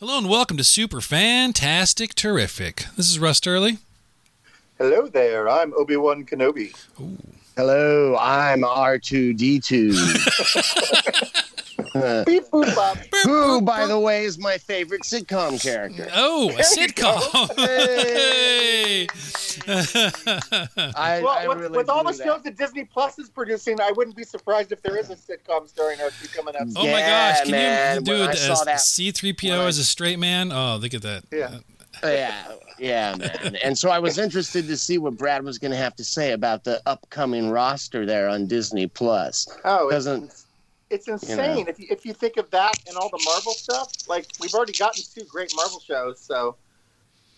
Hello and welcome to Super Fantastic Terrific. This is Russ Turley. Hello there, I'm Obi Wan Kenobi. Hello, I'm R2D2. Beep boop bop. who, by the way, is my favorite sitcom character. Oh, a sitcom. hey. I, Well, I with, really with all the blew shows that. that Disney Plus is producing, I wouldn't be surprised if there is a sitcom starring R2 coming up. Oh my gosh! Can man, you do when I a saw that- C3PO when as a straight man? Oh, look at that. Yeah. Yeah, yeah, man. And so I was interested to see what Brad was going to have to say about the upcoming roster there on Disney Plus. Oh, Doesn't- it's insane if you if you think of that and all the Marvel stuff. Like we've already gotten two great Marvel shows, so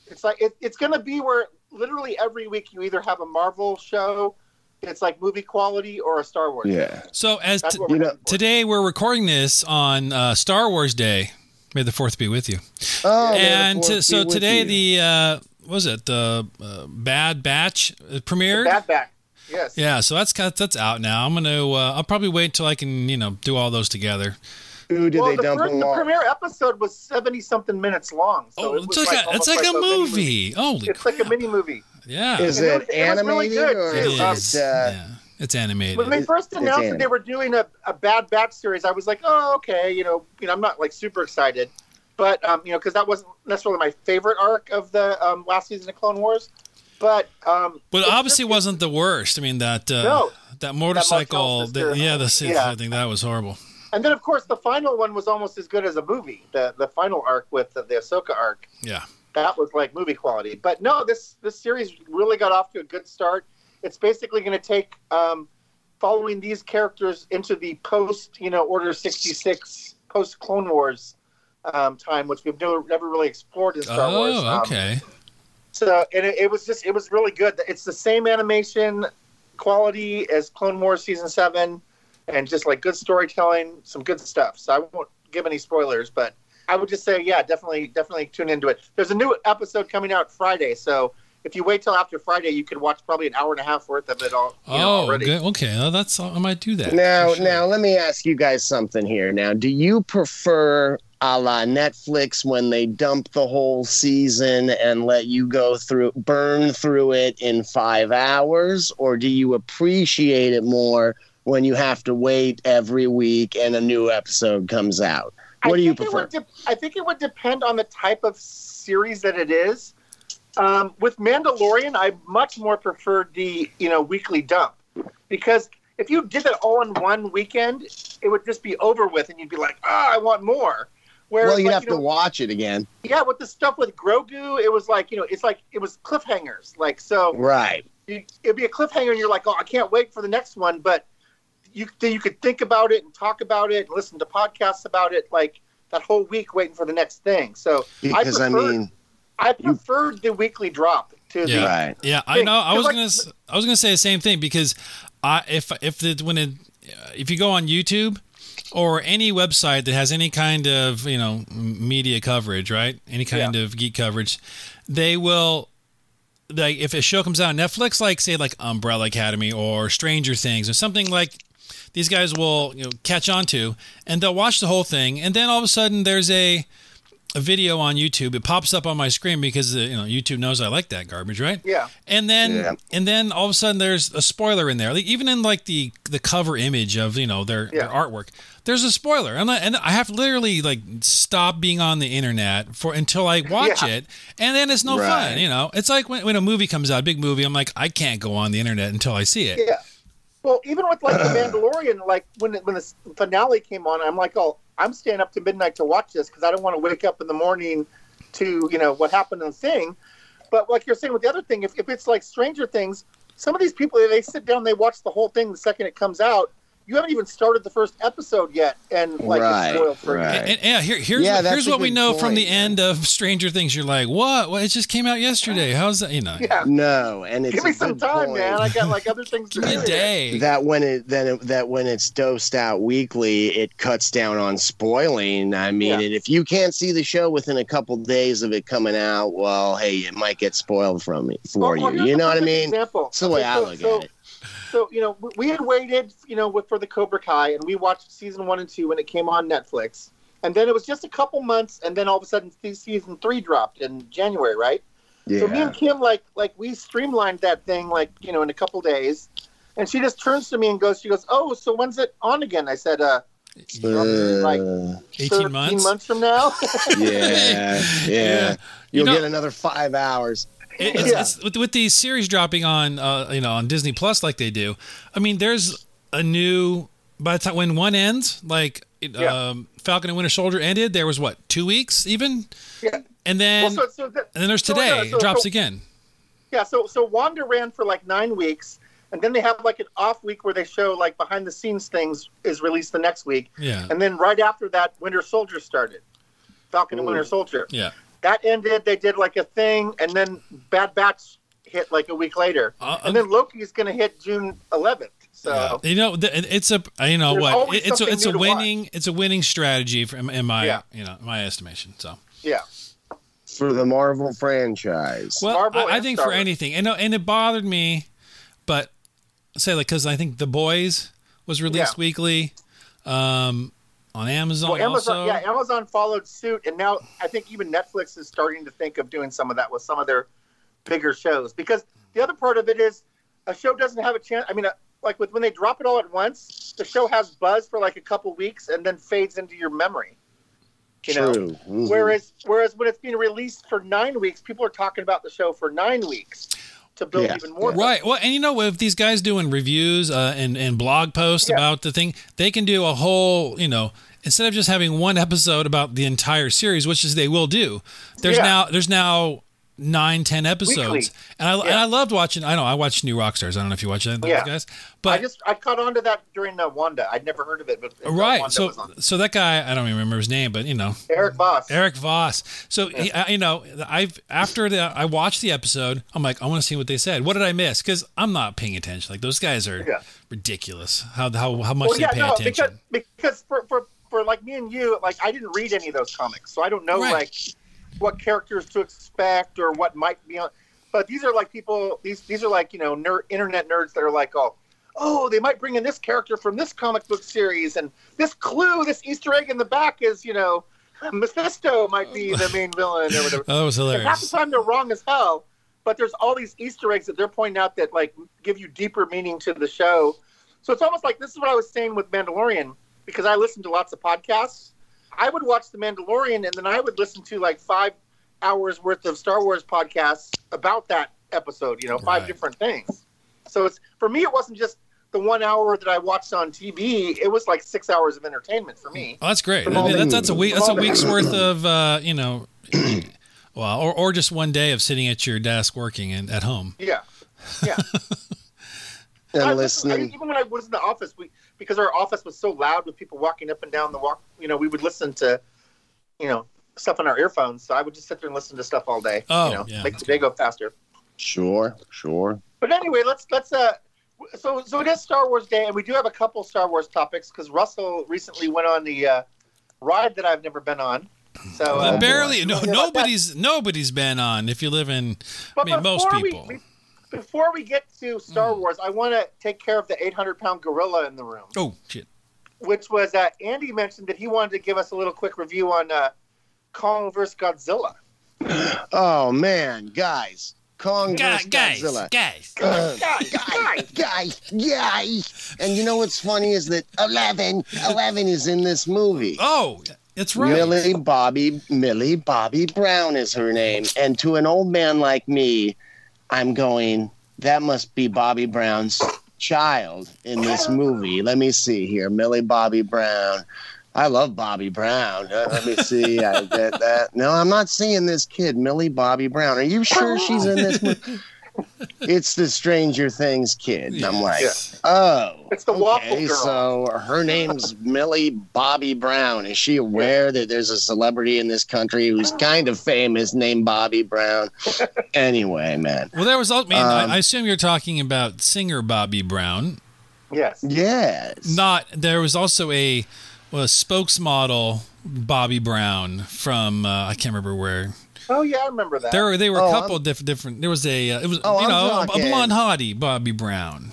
it's like it, it's going to be where literally every week you either have a Marvel show, it's like movie quality, or a Star Wars. Yeah. So as t- You we're know, today we're recording this on uh, Star Wars Day. May the Fourth be with you. Oh, and the to, fourth so be with today you. the uh, what was it the uh, Bad Batch uh, premiered? Bad Back. Yes. Yeah, so that's that's out now. I'm gonna uh, I'll probably wait till I can you know do all those together. Who did well, they the, dump first, the premiere episode was seventy something minutes long. So oh, it it's like, like a it's almost like a mini movie. Holy It's crap! like a mini movie. yeah, Is And it it was- it really animated good, or it too. is Um, is. it? Uh, yeah, it's animated. When they first announced that they were doing a, a Bad Batch series, I was like, oh, okay, you know, you know, I'm not like super excited, but um, you know, because that wasn't necessarily my favorite arc of the um, last season of Clone Wars, but um, But obviously just- wasn't the worst. I mean that uh, No. that motorcycle. sister. the- yeah, the Yeah. I think that was horrible. And then of course the final one was almost as good as a movie. The the final arc with the, the Ahsoka arc. Yeah. that was like movie quality. But no, this this series really got off to a good start. It's basically going to take um, following these characters into the post, you know, Order sixty six, post Clone Wars um, time, which we've never never really explored in Star Wars. Oh, Um, okay. So and it, it was just it was really good. It's the same animation quality as Clone Wars season seven, and just like good storytelling, some good stuff. So I won't give any spoilers, but I would just say yeah, definitely definitely tune into it. There's a new episode coming out Friday, so if you wait till after Friday, you could watch probably an hour and a half worth of it all. You know, Oh, already. good. Okay, well, that's I might do that. Now, sure. now, let me ask you guys something here. Now, do you prefer a la Netflix when they dump the whole season and let you go through, burn through it in five hours, or do you appreciate it more when you have to wait every week and a new episode comes out? What I do you prefer? de- I think it would depend on the type of series that it is. Um, with Mandalorian, I much more preferred the you know weekly dump because if you did it all in one weekend, it would just be over with, and you'd be like, ah, I want more. Whereas, well, you'd like, have you to watch it again. yeah, with the stuff with Grogu, it was like you know, it's like it was cliffhangers, like so Right. you, it'd be a cliffhanger, and you're like, oh, I can't wait for the next one. But you then you could think about it and talk about it and listen to podcasts about it, like that whole week waiting for the next thing. So Because, I, prefer- mean, I preferred the weekly drop to the. Yeah. right. Yeah, I know. I was like- gonna s- I was gonna say the same thing because I if if the when it if you go on YouTube or any website that has any kind of you know media coverage, right? Any kind of geek coverage, they will like if a show comes out on Netflix, like say like Umbrella Academy or Stranger Things or something like. These guys will you know catch on to, and they'll watch the whole thing, and then all of a sudden there's a a video on YouTube. It pops up on my screen because uh, you know YouTube knows I like that garbage, right? Yeah. And then Yeah. and then all of a sudden there's a spoiler in there. Like, even in like the the cover image of you know their, Yeah. their artwork, there's a spoiler. And I, and I have to literally like stop being on the internet for until I watch Yeah. it, and then it's no Right. fun. You know, it's like when, when a movie comes out, a big movie. I'm like, I can't go on the internet until I see it. Yeah. Well, even with like the Mandalorian, like when when the finale came on, I'm like, oh, I'm staying up to midnight to watch this because I don't want to wake up in the morning to you know what happened in the thing. But like you're saying with the other thing, if, if it's like Stranger Things, some of these people they sit down, they watch the whole thing the second it comes out. You haven't even started the first episode yet, and like Right, it's spoiled for right. you. And, and, yeah, here, here's Yeah, what, here's what we good know from the point. end of Stranger Things. You're like, what? Well, it just came out yesterday. How's that? You know, Yeah, No, and it's give me a some good time, point. man. I got like other things to me do. a day. that when it then it, that when it's dosed out weekly, it cuts down on spoiling. I mean, Yeah. and if you can't see the show within a couple days of it coming out, well, hey, it might get spoiled from me for Well, well, you. here's You know what I mean? Example. That's the way Okay, I look so- at it. So you know, we- we had waited, you know, with, for the Cobra Kai, and we watched season one and two when it came on Netflix. and then it was just a couple months, and then all of a sudden season three dropped in January, right? So me and Kim like like we streamlined that thing like you know in a couple days, and she just turns to me and goes, she goes, "Oh, so when's it on again?" I said, "Uh, like Uh, 18 months. months from now." yeah, yeah. Yeah. You'll know- get another five hours. It- it's, Yeah. it's, with, with these series dropping on, uh, you know, on Disney Plus like they do. I mean, there's a new. By the time when one ends, like Yeah. um, Falcon and Winter Soldier ended, there was what two weeks even, yeah. and then Well, so, so and then there's so, today. yeah, it drops so- again. Yeah, so so Wanda ran for like nine weeks, and then they have like an off week where they show like behind the scenes things is released the next week, Yeah, and then right after that, Winter Soldier started, Falcon and Winter Soldier. yeah. That ended. They did like a thing, and then Bad Batch hit like a week later, Uh, and then Loki's going to hit June 11th. So Yeah. You know, it's a you know There's what It- it's a, it's a new to watch. winning it's a winning strategy from in my Yeah. you know my estimation. So yeah, For the Marvel franchise. well, Marvel I, I think Star for Wars. anything, and and it bothered me, but say like because I think The Boys was released Yeah. weekly, um, on Amazon. well, Amazon, also. yeah, Amazon followed suit, and now I think even Netflix is starting to think of doing some of that with some of their bigger shows. Because the other part of it is a show doesn't have a chance. I mean, uh, like with when they drop it all at once, the show has buzz for like a couple weeks and then fades into your memory. You know, True. Mhm. whereas whereas when it's being released for nine weeks, people are talking about the show for nine weeks to build Yeah. even more. Right. Well, and you know, if these guys doing reviews uh, and and blog posts Yeah. about the thing, they can do a whole, you know, instead of just having one episode about the entire series, which is they will do. There's Yeah. now there's now nine, ten episodes, Weekly. and I and I loved watching. I know I watched New Rockstars. I don't know if you watch that, those Yeah. guys, but I just I caught on to that during uh, Wanda. I'd never heard of it, but right. So so that guy, I don't even remember his name, but you know, Erik Voss. Erik Voss. So he, I, you know, I've after the I watched the episode, I'm like, I want to see what they said. What did I miss? Because I'm not paying attention. Like those guys are Yeah. ridiculous. How how how much Well, they yeah, pay no, attention. because because for, for for like me and you, like I didn't read any of those comics, so I don't know Right. like what characters to expect or what might be on. But these are like people. These these are like you know nerd, internet nerds that are like, oh, oh, they might bring in this character from this comic book series, and this clue, this Easter egg in the back is you know Mephisto might be the main villain or whatever. Oh, that was And half the time they're wrong as hell, but there's all these Easter eggs that they're pointing out that like give you deeper meaning to the show. So it's almost like this is what I was saying with Mandalorian because I listen to lots of podcasts. I would watch The Mandalorian and then I would listen to like five hours worth of Star Wars podcasts about that episode. You know, five Right. different things. So it's for me, it wasn't just the one hour that I watched on TV. It was like six hours of entertainment for me. Oh, that's great. I mean, that's, that's a week. That's a from all the- week's worth of uh, you know, well, or or just one day of sitting at your desk working and at home. Yeah, yeah. and I- listening. even when I was in the office, we because our office was so loud with people walking up and down the walk, you know, we would listen to, you know, stuff on our earphones. So I would just sit there and listen to stuff all day. Oh, you know, yeah, make the day go faster. Sure, sure. But anyway, let's let's uh, so so it is Star Wars Day, and we do have a couple Star Wars topics because Russell recently went on the uh, ride that I've never been on. So Uh, uh, barely. No, How about that? nobody's nobody's been on. If you live in, I mean, most before we- people. we- before we get to Star Mm. Wars, I want to take care of the 800 pound gorilla in the room. Oh shit. which was uh, Andy mentioned that he wanted to give us a little quick review on uh, Kong vs. Godzilla. Oh man, guys, Kong Guys, vs. guys, Godzilla. guys. Uh, Guys, guys. guys, guys. And you know what's funny is that 11, 11 is in this movie. Oh, that's right. Millie Bobby, Millie Bobby Brown is her name. And to an old man like me, I'm going, that must be Bobby Brown's child in this movie. Let me see here. Millie Bobby Brown. I love Bobby Brown. Uh, let me see. I get that. No, I'm not seeing this kid, Millie Bobby Brown. Are you sure she's in this movie? It's the Stranger Things kid. And I'm like, Yes. oh. It's the Waffle Girl. So her name's Millie Bobby Brown. Is she aware that there's a celebrity in this country who's kind of famous named Bobby Brown? anyway, man. Well, there was. I mean, Um, I, I assume you're talking about singer Bobby Brown. Yes. Yes. Not. There was also a, well, a spokesmodel Bobby Brown from uh, I can't remember where. Oh yeah, I remember that. There were they were Oh, a couple of different different. There was a uh, it was Oh, you I'm know a- a blonde hottie Bobby Brown.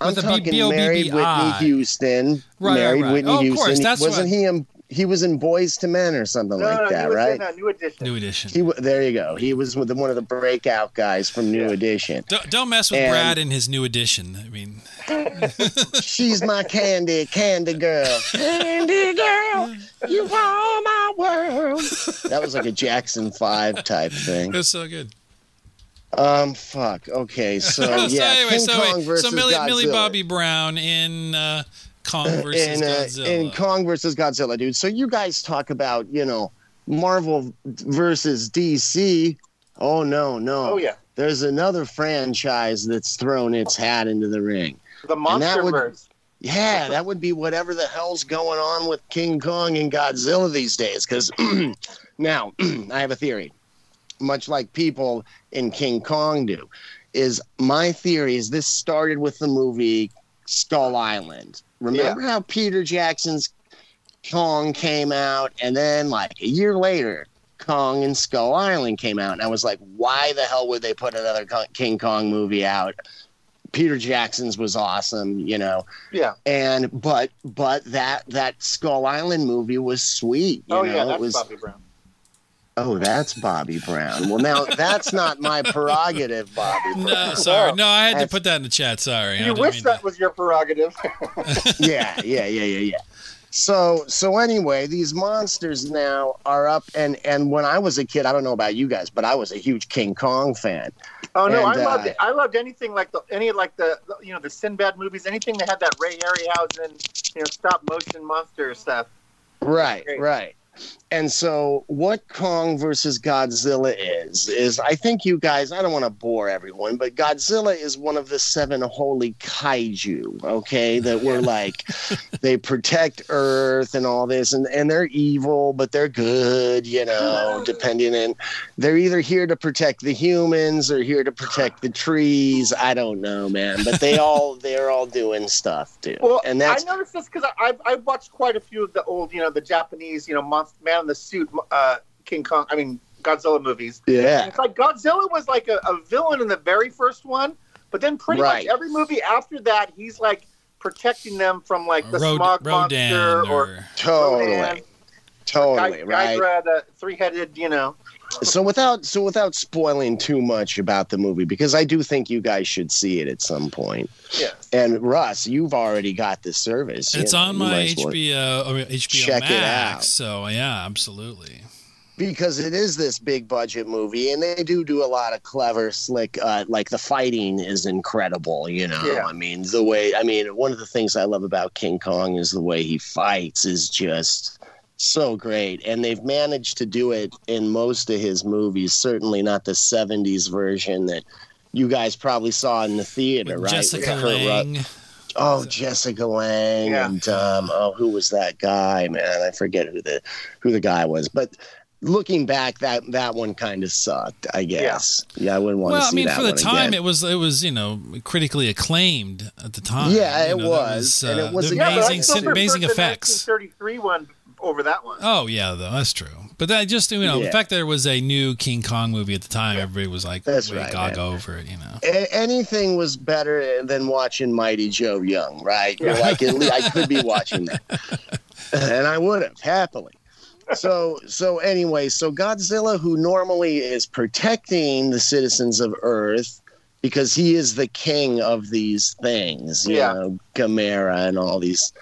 I'm with a B- talking B-O-B-B-I. married Whitney Houston. Right, married right, right. Whitney Oh, of Houston. course, that's Wasn't what- he in he was in Boyz II Men or something No, like no, that, he was right? in uh, New Edition. New edition. He there you go. He was with one of the breakout guys from New Yeah. Edition. Don't, don't mess with And- Brad in his new edition. I mean, She's my candy, candy girl, candy girl. You are my world. That was like a Jackson Five type thing. it's so good. Um, fuck. Okay, so so yeah, anyway, King so, Kong wait, versus so Millie, Millie Bobby Brown in uh, Kong versus in, uh, Godzilla. in Kong versus Godzilla, dude. So you guys talk about, you know, Marvel versus DC. Oh no, no. Oh yeah, There's another franchise that's thrown its hat into the ring. the MonsterVerse. Yeah, that would be whatever the hell's going on with King Kong and Godzilla these days. Because now I have a theory, much like people in King Kong do. Is my theory is this started with the movie Skull Island. Remember how Peter Jackson's Kong came out, and then like a year later, Kong and Skull Island came out, and I was like, why the hell would they put another King Kong movie out? Peter Jackson's was awesome, you know Yeah. and but but that that Skull Island movie was sweet. You Oh know? yeah, it that's was. Bobby Brown. Oh, that's Bobby Brown. Well, now that's not my prerogative, Bobby. Brown. no, sorry. No, I had to put that in the chat. Sorry. I You didn't wish mean that was your prerogative. yeah, yeah, yeah, yeah, yeah. So so anyway, these monsters now are up, and and when I was a kid, I don't know about you guys, but I was a huge King Kong fan. Oh no, And, I loved uh, it. I loved anything like the any like the the, you know the Sinbad movies, anything that had that Ray Harryhausen, you know, stop motion monster stuff. Right, Great. right. And so, what Kong versus Godzilla is, is I think you guys, I don't want to bore everyone, but Godzilla is one of the seven holy kaiju, okay? That were like, they protect Earth and all this, and, and they're evil, but they're good, you know, depending on, they're either here to protect the humans or here to protect the trees. I don't know, man, but they all, they're all doing stuff too. Well, and that's, I noticed this because I've I've watched quite a few of the old, you know, the Japanese, you know, monster, Man in the Suit, uh, King Kong. I mean, Godzilla movies. yeah. It's like Godzilla was like a, a villain in the very first one, but then pretty Right. much every movie after that, he's like protecting them from like the Rod- smog Rodan monster or or Totally. Rodan, Totally, Gy- right? Ghidra, the three-headed, you know. So without so without spoiling too much about the movie, because I do think you guys should see it at some point. Yeah. And Russ, you've already got the service. you it's know, on my might HBO or HBO Check it out. So yeah, absolutely. because it is this big budget movie, and they do do a lot of clever, slick. Uh, like the fighting is incredible. You know, Yeah. I mean the way. I mean, one of the things I love about King Kong is the way he fights is just so great and they've managed to do it in most of his movies certainly not the 70s version that you guys probably saw in the theater With right Jessica With Ru- Lange. oh Jessica Lange Yeah. and um, oh who was that guy man i forget who the who the guy was but looking back that that one kind of sucked i guess yeah, i wouldn't want Well, to see that. Well, I mean, for the time, again. it was it was you know critically acclaimed at the time. Yeah, You it know, that was, and it was the Yeah, but I amazing still amazing effects. The 1933 one over that one. Oh yeah, though that's true. But that just you know Yeah. the fact that there was a new King Kong movie at the time, everybody was like That's way right, gaga man. over it. You know. A- anything was better than watching Mighty Joe Young, right? You're like, at least I could be watching that, and I would have happily. So, so anyway, so Godzilla, who normally is protecting the citizens of Earth because he is the king of these things, you Yeah. know, Gamera and all these.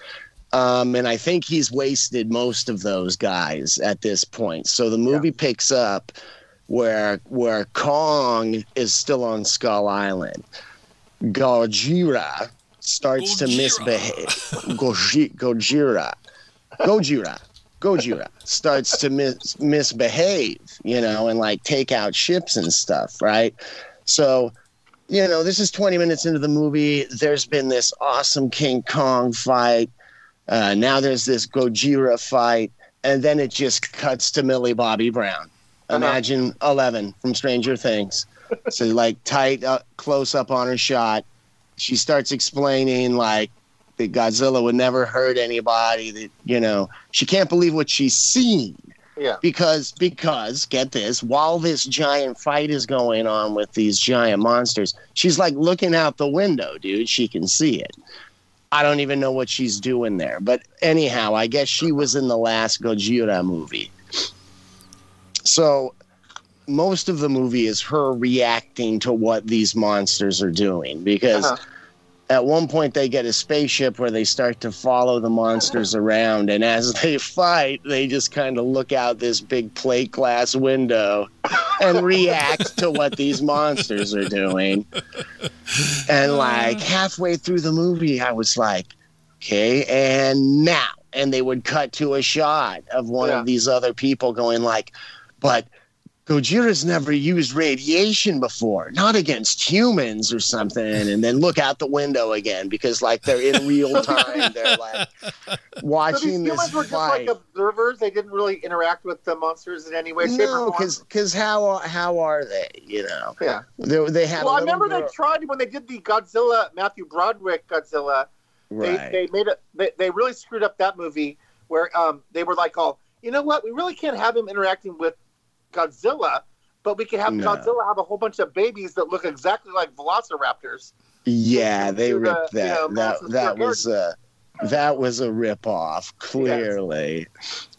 Um, and I think he's wasted most of those guys at this point. So the movie picks up where where Kong is still on Skull Island. Gojira starts to misbehave. Goji- Gojira. Gojira. Gojira starts to mis- misbehave, you know, and like take out ships and stuff, right? So, you know, this is 20 minutes into the movie. There's been this awesome King Kong fight. Uh, now there's this Gojira fight. And then it just cuts to Millie Bobby Brown. Uh-huh. Imagine 11 from Stranger Things. so, like, tight, uh, close up on her shot. She starts explaining, like, that Godzilla would never hurt anybody. That, you know, she can't believe what she's seen Yeah. because because get this while this giant fight is going on with these giant monsters she's like looking out the window dude she can see it I don't even know what she's doing there. But anyhow, I guess she was in the last Gojira movie. So most of the movie is her reacting to what these monsters are doing because Uh-huh. At one point they get a spaceship where they start to follow the monsters around and as they fight they just kind of look out this big plate glass window and react to what these monsters are doing and like uh. halfway through the movie i was like okay and now and they would cut to a shot of one Yeah. of these other people going like but Gojira's never used radiation before, not against humans or something, and then look out the window again because like they're in real time. They're like So these watching this humans were just like observers. They didn't really interact with the monsters in any way, shape, or No, form. because because how how are they? You know, yeah. they they had. Well, a I little remember they tried when they did the Godzilla Matthew Broderick Godzilla. They right. they made it. They, they really screwed up that movie where um they were like, oh, you know what? We really can't have him interacting with Godzilla, but we could have No. Godzilla have a whole bunch of babies that look exactly like Velociraptors. yeah, they to the, ripped you that. know, that that was uh that was a rip off, clearly.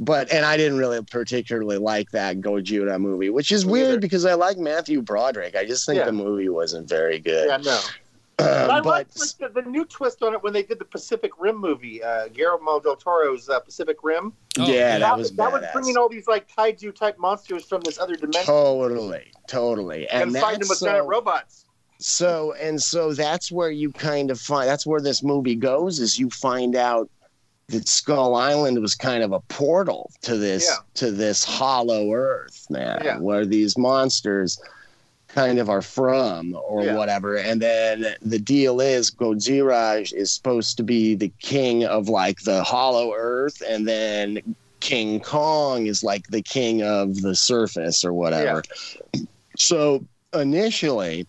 But and I didn't really particularly like that Gojira movie, which is weird because I like Matthew Broderick. I just think Yeah. the movie wasn't very good. Yeah, no. But I but liked like, the, the new twist on it when they did the Pacific Rim movie, uh, Guillermo del Toro's uh, Pacific Rim. Oh, yeah, yeah. that was that was bringing all these like kaiju type monsters from this other dimension Totally, totally, and, and fighting them with so, giant robots. so and so that's where you kind of find that's where this movie goes is you find out that Skull Island was kind of a portal to this Yeah. to this hollow earth, man, Yeah. where these monsters kind of are from or Yeah. whatever. And then the deal is Godzilla is supposed to be the king of like the hollow earth and then King Kong is like the king of the surface or whatever. So initially,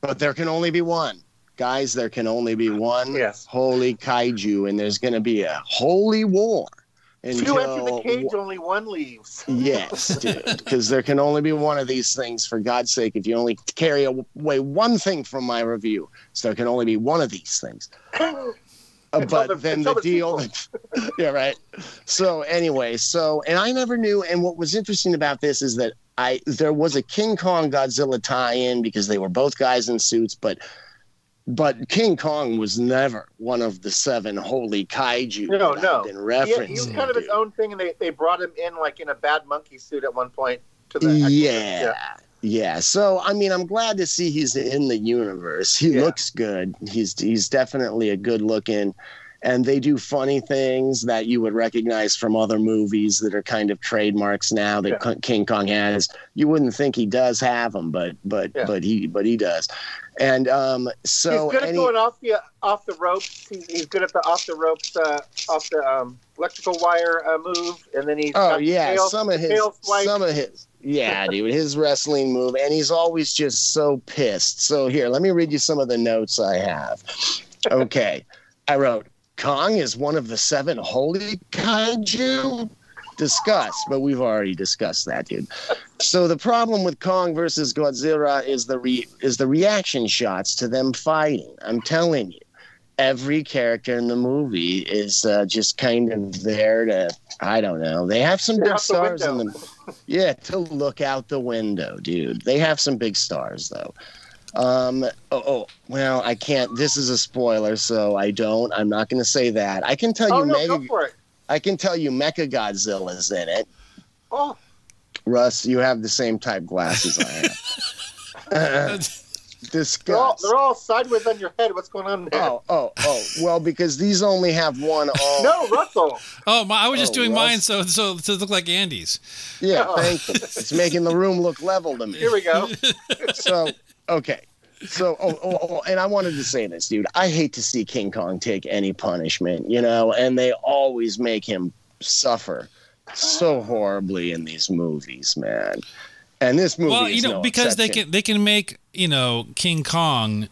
but there can only be one. Guys, there can only be one Yes. holy kaiju, and there's going to be a holy war. Two enter the Until, cage, only one leaves. yes, dude, because there can only be one of these things. For God's sake, if you only carry away one thing from my review, so there can only be one of these things. Uh, Until the- but then the the deal, yeah, right. So anyway, so and I never knew. And what was interesting about this is that I there was a King Kong Godzilla tie-in because they were both guys in suits, but but King Kong was never one of the seven holy kaiju No, no. I've been He, referencing. he was kind of his own thing, and they, they brought him in like in a bad monkey suit at one point. To the yeah. Yeah, so I mean, I'm glad to see he's in the universe. He Yeah. looks good. He's he's definitely a good looking, and they do funny things that you would recognize from other movies that are kind of trademarks now that Yeah. King Kong has. You wouldn't think he does have them, but but Yeah. but he but he does. And um, so he's good at going off the off the ropes. He's, he's good at the off the ropes, uh, off the um, electrical wire uh, move, and then he's Oh got yeah, tail- some of his some of his yeah, dude, his wrestling move, and he's always just so pissed. So here, let me read you some of the notes I have. Okay, I wrote Kong is one of the seven holy kaiju. Discuss, but we've already discussed that, dude. So the problem with Kong versus Godzilla is the re- is the reaction shots to them fighting. I'm telling you, every character in the movie is uh, just kind of there to I don't know. They have some big out the stars in them. Yeah, to look out the window, dude. They have some big stars though. Um. Oh, oh. Well, I can't. This is a spoiler, so I don't. I'm not going to say that. I can tell Oh you, no, Mega. go for it. I can tell you, Mecha Godzilla's in it. Oh, Russ, you have the same type glasses I have. Discuss. they're all, they're all sideways on your head. What's going on there? Oh, oh, oh. Well, because these only have one all. No, Russell. Oh, my, I was just Oh, doing Russ. mine so so to look like Andy's. Yeah, Oh. thank you. It's making the room look level to me. Here we go. So, okay. So, oh, oh, oh, and I wanted to say this, dude. I hate to see King Kong take any punishment, you know, and they always make him suffer so horribly in these movies, man. And this movie well, you know, no because they can they can make you know King Kong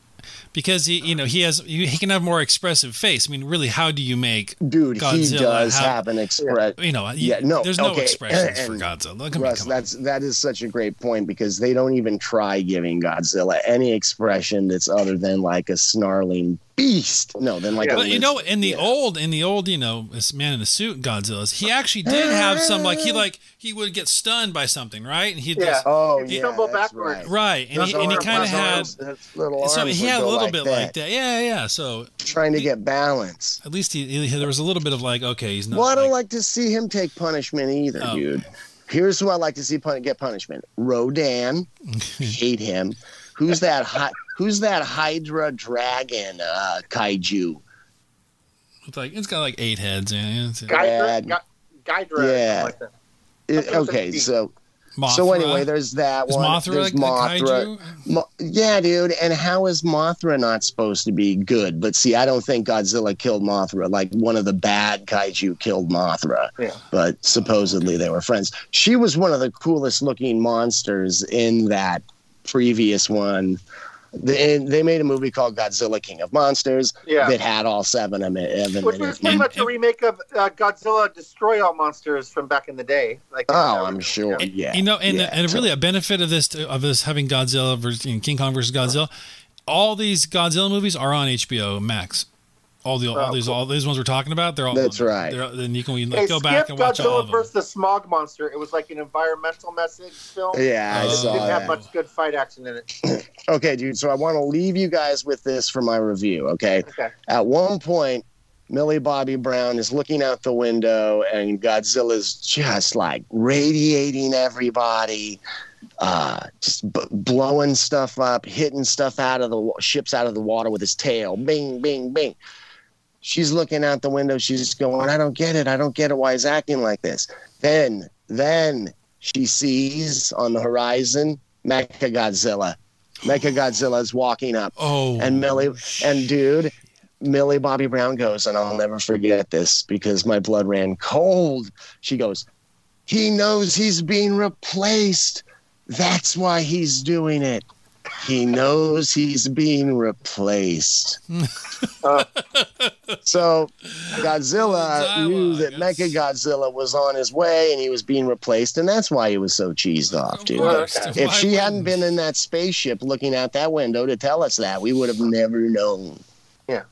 because he you know he has he he can have more expressive face. I mean, really, how do you make dude, he does how- have an express. you know? Yeah, no, there's no okay, expressions for Godzilla. Come Russ, come on. that's that is such a great point because they don't even try giving Godzilla any expression that's other than like a snarling beast. No, then like Yeah. But you know, in the yeah. old, in the old, you know, this man in the suit, Godzilla's, he actually did have some like he like he would get stunned by something, right? And he Yeah. just Oh He yeah, stumbled backwards. right. right, and he, His and he kind of had arms- little so he had a little like bit that, like that, yeah, yeah. So trying to get balance. at least he, he there was a little bit of like, okay, he's not. Well, I don't like, like to see him take punishment either, Oh. dude. Here's who I like to see pun- get punishment: Rodan. hate him. Who's that? Hy- who's that Hydra dragon uh, kaiju? it's like it's got like eight heads. Yeah, yeah, it's- Bad. Gydra, Gy- Gydra, Yeah. like. It- That's what I'm okay, so Mothra. so anyway, there's that is one. Mothra there's like the kaiju? Mo- yeah, dude. And how is Mothra not supposed to be good? But see, I don't think Godzilla killed Mothra. Like one of the bad kaiju killed Mothra. Yeah. But supposedly they were friends. She was one of the coolest looking monsters in that previous one. They, they made a movie called Godzilla King of Monsters Yeah. that had all seven of them Which was pretty much a remake of uh, Godzilla Destroy All Monsters from back in the day. Like Oh, I'm sure. And- Yeah. You know, and, yeah, and really a benefit of this of this having Godzilla versus you know, King Kong versus Godzilla, all these Godzilla movies are on HBO Max. All the all Oh, these cool. all these ones we're talking about, they're all That's they're- right. Then you can you Hey, go skip back and watch all of them. versus the Smog Monster. It was like an environmental message film. Yeah, I Uh, It saw didn't that. have much good fight action in it. Okay, dude. So I want to leave you guys with this for my review. Okay. Okay. At one point, Millie Bobby Brown is looking out the window, and Godzilla's just like radiating everybody, uh, just b- blowing stuff up, hitting stuff out of the wa- ships out of the water with his tail. Bing, bing, bing. She's looking out the window. She's just going, I don't get it. I don't get it. Why he's acting like this. Then, then she sees on the horizon Mecha Godzilla. Mecha Godzilla's walking up. Oh, And Millie and dude, Millie Bobby Brown goes, and I'll never forget this because my blood ran cold. She goes, He knows he's being replaced. That's why he's doing it. He knows he's being replaced. Uh, So Godzilla Dialogue, knew that that's- Mecha Godzilla was on his way and he was being replaced, and that's why he was so cheesed off, Of dude. course. If Why she hadn't wouldn't- been in that spaceship looking out that window to tell us that, we would have never known. Yeah.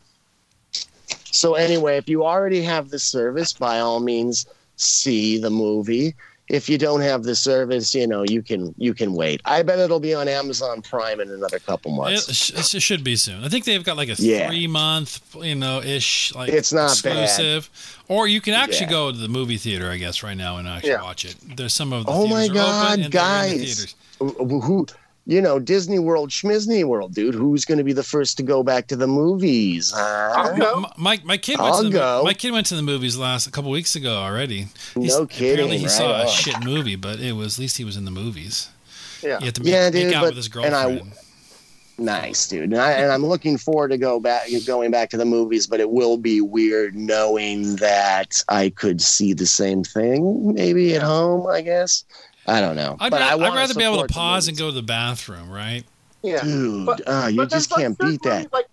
So anyway, if you already have the service, by all means, see the movie. If you don't have the service, you know you can you can wait. I bet it'll be on Amazon Prime in another couple It, months. sh- it should be soon. I think they've got like a Yeah. three month, you know, ish like It's not bad. exclusive. Or you can actually Yeah. go to the movie theater, I guess, right now and actually Yeah. watch it. There's some of the Oh my theaters God, open and they're the guys. theaters. Who, who- you know, Disney World, Schmizney World, dude. Who's going to be the first to go back to the movies? Huh? I'll go. My, my, my kid went I'll to the, go. my kid went to the movies last a couple weeks ago already. He's- No kidding. Apparently he right saw a shit movie, but it was at least he was in the movies. Yeah. You have to Yeah, make, make dude, out but- with his and I- Nice, dude. And, I, and I'm looking forward to go back, going back to the movies, but it will be weird knowing that I could see the same thing maybe at home. I guess I don't know. I'd, but I ra- I'd rather be able to pause and go to the bathroom, right? Yeah. Dude, But- uh, you just can't certain beat that. Like,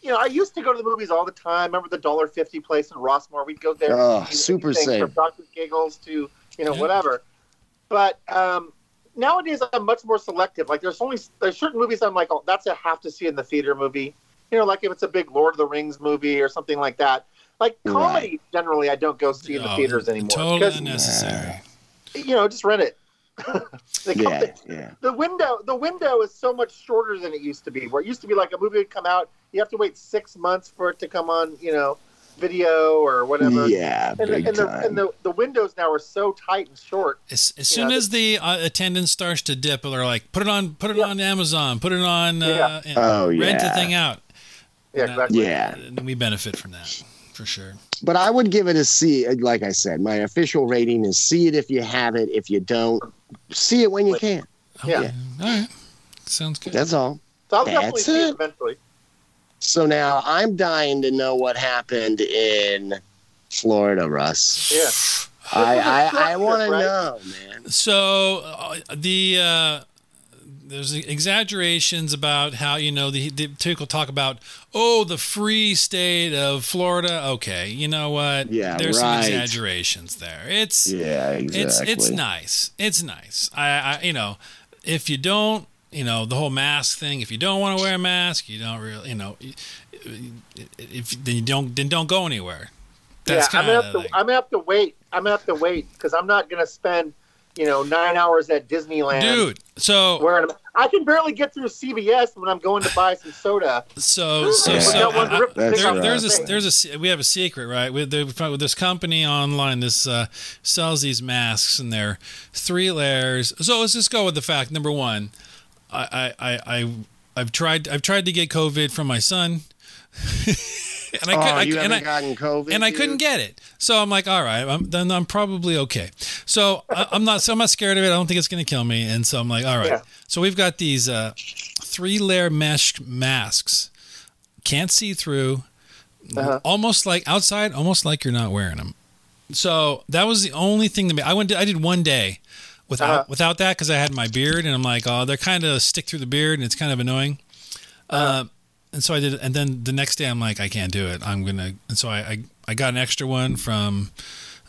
you know, I used to go to the movies all the time. Remember the dollar fifty place in Rossmore? We'd go there. Oh, super safe. From Doctor Giggles to you know Yeah. whatever. But um, nowadays I'm much more selective. Like there's only there's certain movies I'm like, oh, that's a have to see in the theater movie. You know, like if it's a big Lord of the Rings movie or something like that. Like comedy, generally, I don't go see in the Oh, theaters anymore. Totally because, unnecessary. You know, just rent it. They come- Yeah, yeah. the window the window is so much shorter than it used to be where it used to be like a movie would come out you have to wait six months for it to come on you know video or whatever Yeah, and, the, big and, the, time. and the, the windows now are so tight and short As, as soon the- as the uh, attendance starts to dip, they're like, "Put it on, put it Yeah. on Amazon, put it on, uh, Yeah. and Oh, rent the thing out." yeah And exactly Yeah. and we benefit from that for sure. But I would give it a C. Like I said, my official rating is see it if you have it. If you don't, see it when you can. Yeah. All right. Sounds good. That's all. so i'll definitely That's see it it. eventually So now I'm dying to know what happened in Florida, Russ. yeah I This was a I, short I want to know, man. So uh, the uh, there's exaggerations about how you know the the typical talk about oh the free state of Florida. Okay, you know what? Yeah, there's some exaggerations there. It's Yeah, exactly. it's it's nice. It's nice. I, I you know if you don't you know the whole mask thing. If you don't want to wear a mask, you don't really, you know, if then you don't then don't go anywhere. That's yeah, I'm kind gonna of have to. thing. I'm gonna have to wait. I'm gonna have to wait because I'm not gonna spend, you know, nine hours at Disneyland. Dude, so wearing. I can barely get through CVS when I'm going to buy some soda. so so so I- I- rip That's thing there, off there's a there's a we have a secret right with, with this company online this uh, sells these masks and they're three layers so let's just go with the fact number one I I I, I I've tried I've tried to get COVID from my son and I, oh, I, you haven't I gotten COVID, and I dude? couldn't get it. So I'm like, all right, I'm, then I'm probably okay. So I, I'm not, so I'm not scared of it. I don't think it's going to kill me. And so I'm like, all right. Yeah. So we've got these uh, three layer mesh masks, can't see through, Uh-huh. almost like outside, almost like you're not wearing them. So that was the only thing that I went. To, I did one day without Uh-huh. without that because I had my beard, and I'm like, oh, they're kind of stick through the beard, and it's kind of annoying. Uh, and so I did, and then the next day I'm like, I can't do it. I'm gonna, and so I I, I got an extra one from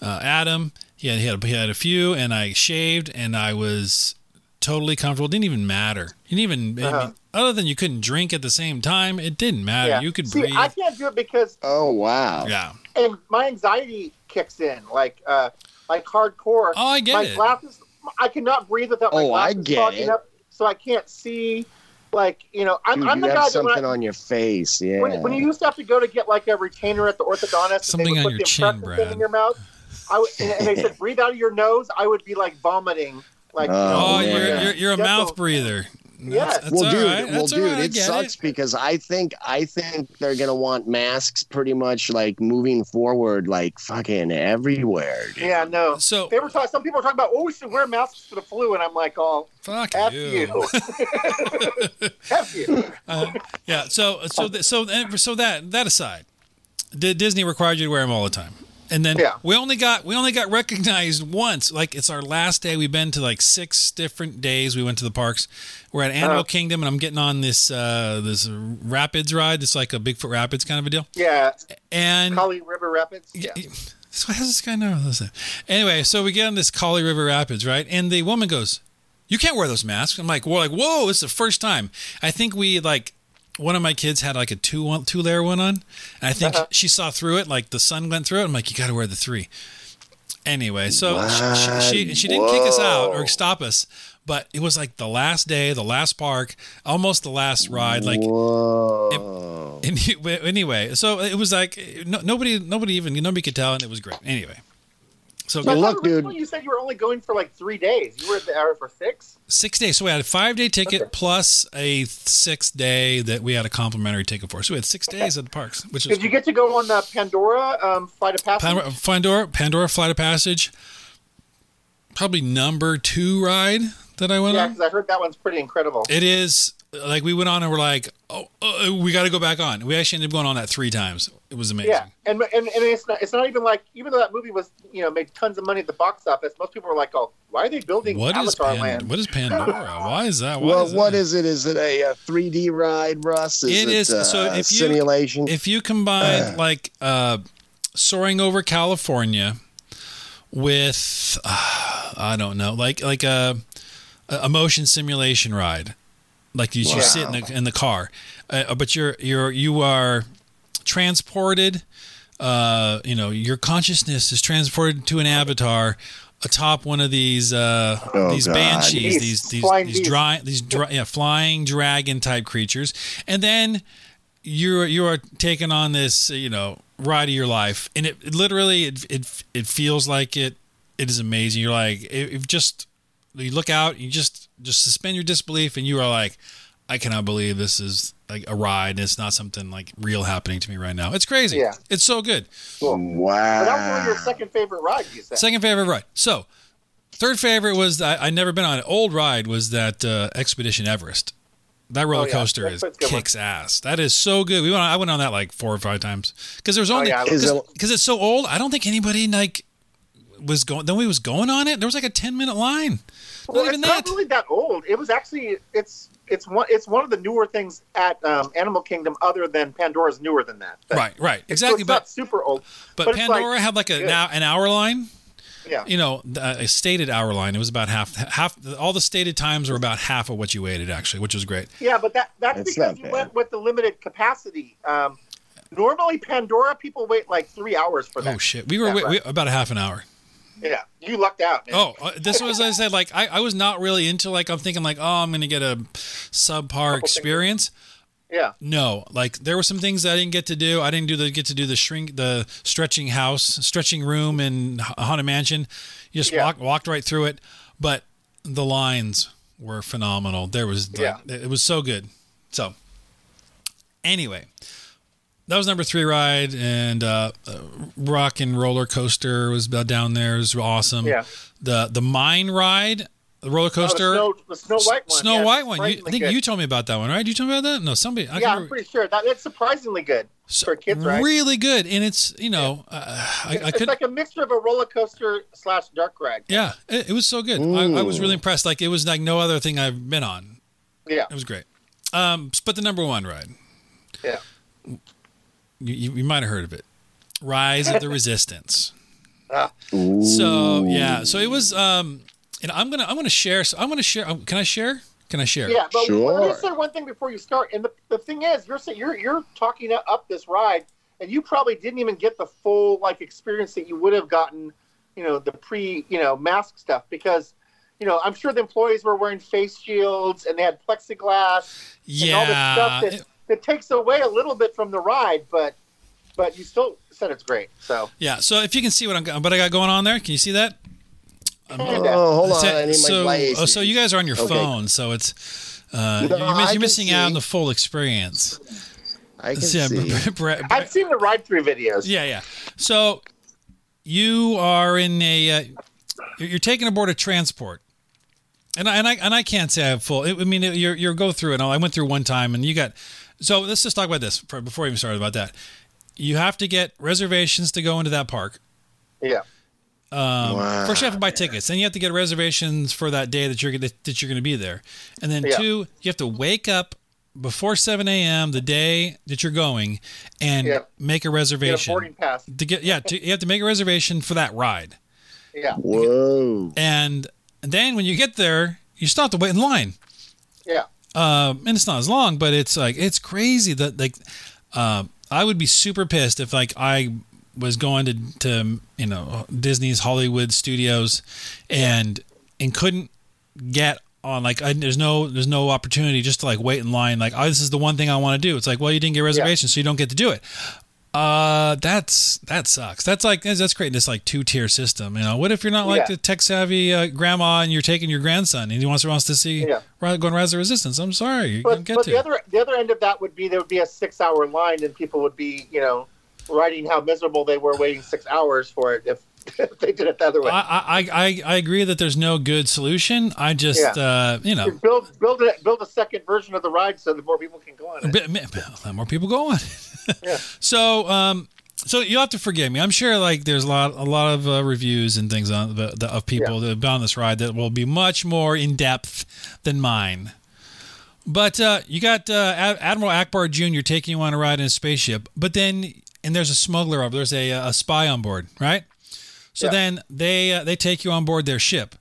uh, Adam. He had, he had he had a few, and I shaved, and I was totally comfortable. It didn't even matter. You didn't even I mean, Uh-huh. other than you couldn't drink at the same time. It didn't matter. Yeah. You could See, breathe. I can't do it because Oh wow! yeah. and my anxiety kicks in like uh like hardcore. Oh, I get my it. glasses. I cannot breathe without my Oh, I glasses get fogging it. up, so I can't see. Like you know, I'm, Dude, I'm you the have guy that something when, I, on your face. Yeah. when, when you used to have to go to get like a retainer at the orthodontist, Something and on they would your put the chin, impression thing Brad. in your mouth. I would, and, and they said breathe out of your nose. I would be like vomiting. Like Oh, Oh, you're, you're you're a Get mouth the- breather. Yes. That's, that's well, all dude, right. well, That's dude, right. It get sucks because I think I think they're gonna want masks pretty much like moving forward, like fucking everywhere. dude. yeah, no. So They were talking. Some people were talking about, oh, we should wear masks for the flu, and I'm like, oh, fuck f you. you, f you. Uh, yeah. So so th- so so that that aside, D- Disney required you to wear them all the time. And then Yeah. we only got we only got recognized once. Like it's our last day. We've been to like six different days. We went to the parks. We're at Animal Uh-huh. Kingdom, and I'm getting on this uh, this rapids ride. It's like a Bigfoot Rapids kind of a deal. Yeah, And Kali River Rapids. Yeah. Yeah. So how does this guy know? Listen. Anyway, so we get on this Kali River Rapids, right? And the woman goes, "You can't wear those masks." I'm like, "We're like, whoa! It's the first time." I think we like one of my kids had like a two one two layer one on, and I think Uh-huh. she saw through it. Like the sun went through it. I'm like, "You got to wear the three. Anyway, so she, she, she she didn't kick us out or stop us, but it was like the last day, the last park, almost the last ride. Like Whoa. and you- anyway, so it was like no, nobody, nobody even nobody could tell, and it was great. Anyway, so Well, look, dude. You said you were only going for like three days. You were there for six. six days. So we had a five day ticket Okay. plus a sixth day that we had a complimentary ticket for. So we had six days at the parks, which Did you get to go on the Pandora um, flight of passage? Pandora, Pandora, Pandora Flight of Passage. Probably number two ride that I went yeah, on. Yeah, because I heard that one's pretty incredible. It is like we went on and we're like, oh, uh, we got to go back on. We actually ended up going on that three times. It was amazing. Yeah, and, and and it's not it's not even like even though that movie was you know made tons of money at the box office, most people were like, oh, why are they building What is Avatar Pan- Land? what is Pandora? Why is that? Why Well, is what that? is it? Is it a, uh 3D ride, Russ? Is It it, is- Uh, so if you- simulation. if you combine like uh, soaring over California with uh, I don't know, like like a a motion simulation ride, like you, you sit in the in the car, uh, but you're you're you are transported. Uh, you know, your consciousness is transported to an avatar atop one of these uh, Oh, these God. banshees, these these flying these dry these dry, yeah flying dragon type creatures, and then you're you are taking on this you know ride of your life, and it, it literally it, it it feels like it it is amazing. You're like it just you look out, you just just suspend your disbelief, and you are like, I cannot believe this is like a ride. And it's not something like real happening to me right now. It's crazy. Yeah. it's so good. Cool. wow. But that was one of your second favorite rides. You said. Second favorite ride. So, third favorite was I, I never been on an old ride was that uh, Expedition Everest. That roller Oh, yeah. coaster That's is a good one. kicks ass. That is so good. We went. On, I went on that like four or five times because there's only Oh, yeah. Because it's so old. I don't think anybody like was going. Nobody was going on it. There was like a ten minute line. Not well, even it's that. not really that old. It was actually it's it's one it's one of the newer things at um, Animal Kingdom, other than Pandora's newer than that. But- right, right, so exactly. it's but not super old. but, but it's, like, Pandora had like a good. now an hour line. Yeah. you know, the- a stated hour line. It was about half half. All the stated times were about half of what you waited actually, which was great. Yeah, but that that's It's because you bad. went with the limited capacity. Um, normally, Pandora people wait like three hours for that. Oh shit, we were Yeah, we, we, about a half an hour. Yeah, you lucked out. Man. Oh, uh, this was I said like I, I was not really into like I'm thinking like oh I'm gonna get a subpar experience. yeah, No, like there were some things that I didn't get to do. I didn't do the get to do the shrink the stretching house, stretching room in Haunted Mansion. You just Yeah. walked walked right through it, but the lines were phenomenal. There was like, Yeah. it was so good. So anyway, that was number three ride, and uh, uh, Rock and Roller Coaster was about down there. It was awesome. Yeah. The the Mine ride, the roller Oh, the coaster. Snow, the Snow White one. Snow yeah, White one. You, I think good. you told me about that one, right? You told me about that? No, somebody. I Yeah, can't I'm remember. pretty sure that it's surprisingly good So- for kids, right? Really good, and it's you know uh, I, I it's like a mixture of a roller coaster slash dark ride. yeah it, it was so good. I, I was really impressed. Like it was like no other thing I've been on. Yeah, It was great. Um, but the number one ride, yeah. You, you, you might have heard of it, Rise of the Resistance. So yeah, so it was. Um, and I'm gonna I'm gonna share. So I'm gonna share. um, Can I share? Can I share? Yeah, but let me say one thing before you start. And the, the thing is, you're you're you're talking up this ride, and you probably didn't even get the full like experience that you would have gotten, you know, the pre you know mask stuff because, you know, I'm sure the employees were wearing face shields and they had plexiglass and all this stuff Yeah. that, that takes away a little bit from the ride, but but you still said it's great. So Yeah. So if you can see what I'm what I got going on there, can you see that? kinda. Oh, hold on. So- I need so, my oh, so you guys are on your Okay. phone, so it's uh, No, you're, miss, you're missing out on the full experience. I can Yeah, see. I've seen the ride through videos. yeah, yeah. So you are in a uh, you're, you're taking aboard a transport. And I, and I and I can't say I have full. I mean, you're you're go through it. I went through one time, and you got. So let's just talk about this for- before we even started about that. You have to get reservations to go into that park. Yeah. Um, Wow. First, you have to buy tickets. Then you have to get reservations for that day that you're gonna, that you're going to be there. And then Yeah. two, you have to wake up before 7 a.m. the day that you're going and Yeah. make a Get a reservation boarding pass. to get. Yeah, to, you have to make a reservation for that ride. Yeah. Whoa. And, and then when you get there, you still have to wait in line. Yeah. Um, and it's not as long, but it's like it's crazy that like um, I would be super pissed if like I was going to to you know Disney's Hollywood Studios and and couldn't get on like I, there's no there's no opportunity just to like wait in line like oh this is the one thing I want to do. It's like well you didn't get a reservation so you don't get to do it uh that's that sucks that's like that's creating this like two tier system you know what if you're not like Yeah. the tech savvy uh, grandma and you're taking your grandson and he wants wants to see Yeah. Going Rise of Resistance I'm sorry you But, get but to the other the other end of that would be there would be a six hour line and people would be you know writing how miserable they were waiting six hours for it if, they did it the other way. I, I, I, I agree that there's no good solution. I just, Yeah. uh, you know, build build a, build a second version of the ride so that more people can go on it. bit, a lot more people go on. Yeah. So, um, so you'll have to forgive me. I'm sure like there's a lot, a lot of uh, reviews and things on the, the of people that have been on this ride that will be much more in depth than mine. But uh, you got uh, Ad- Admiral Ackbar Jr. taking you on a ride in a spaceship, but then and there's a smuggler over there's a, a spy on board, right? So Yeah. then they uh, they take you on board their ship,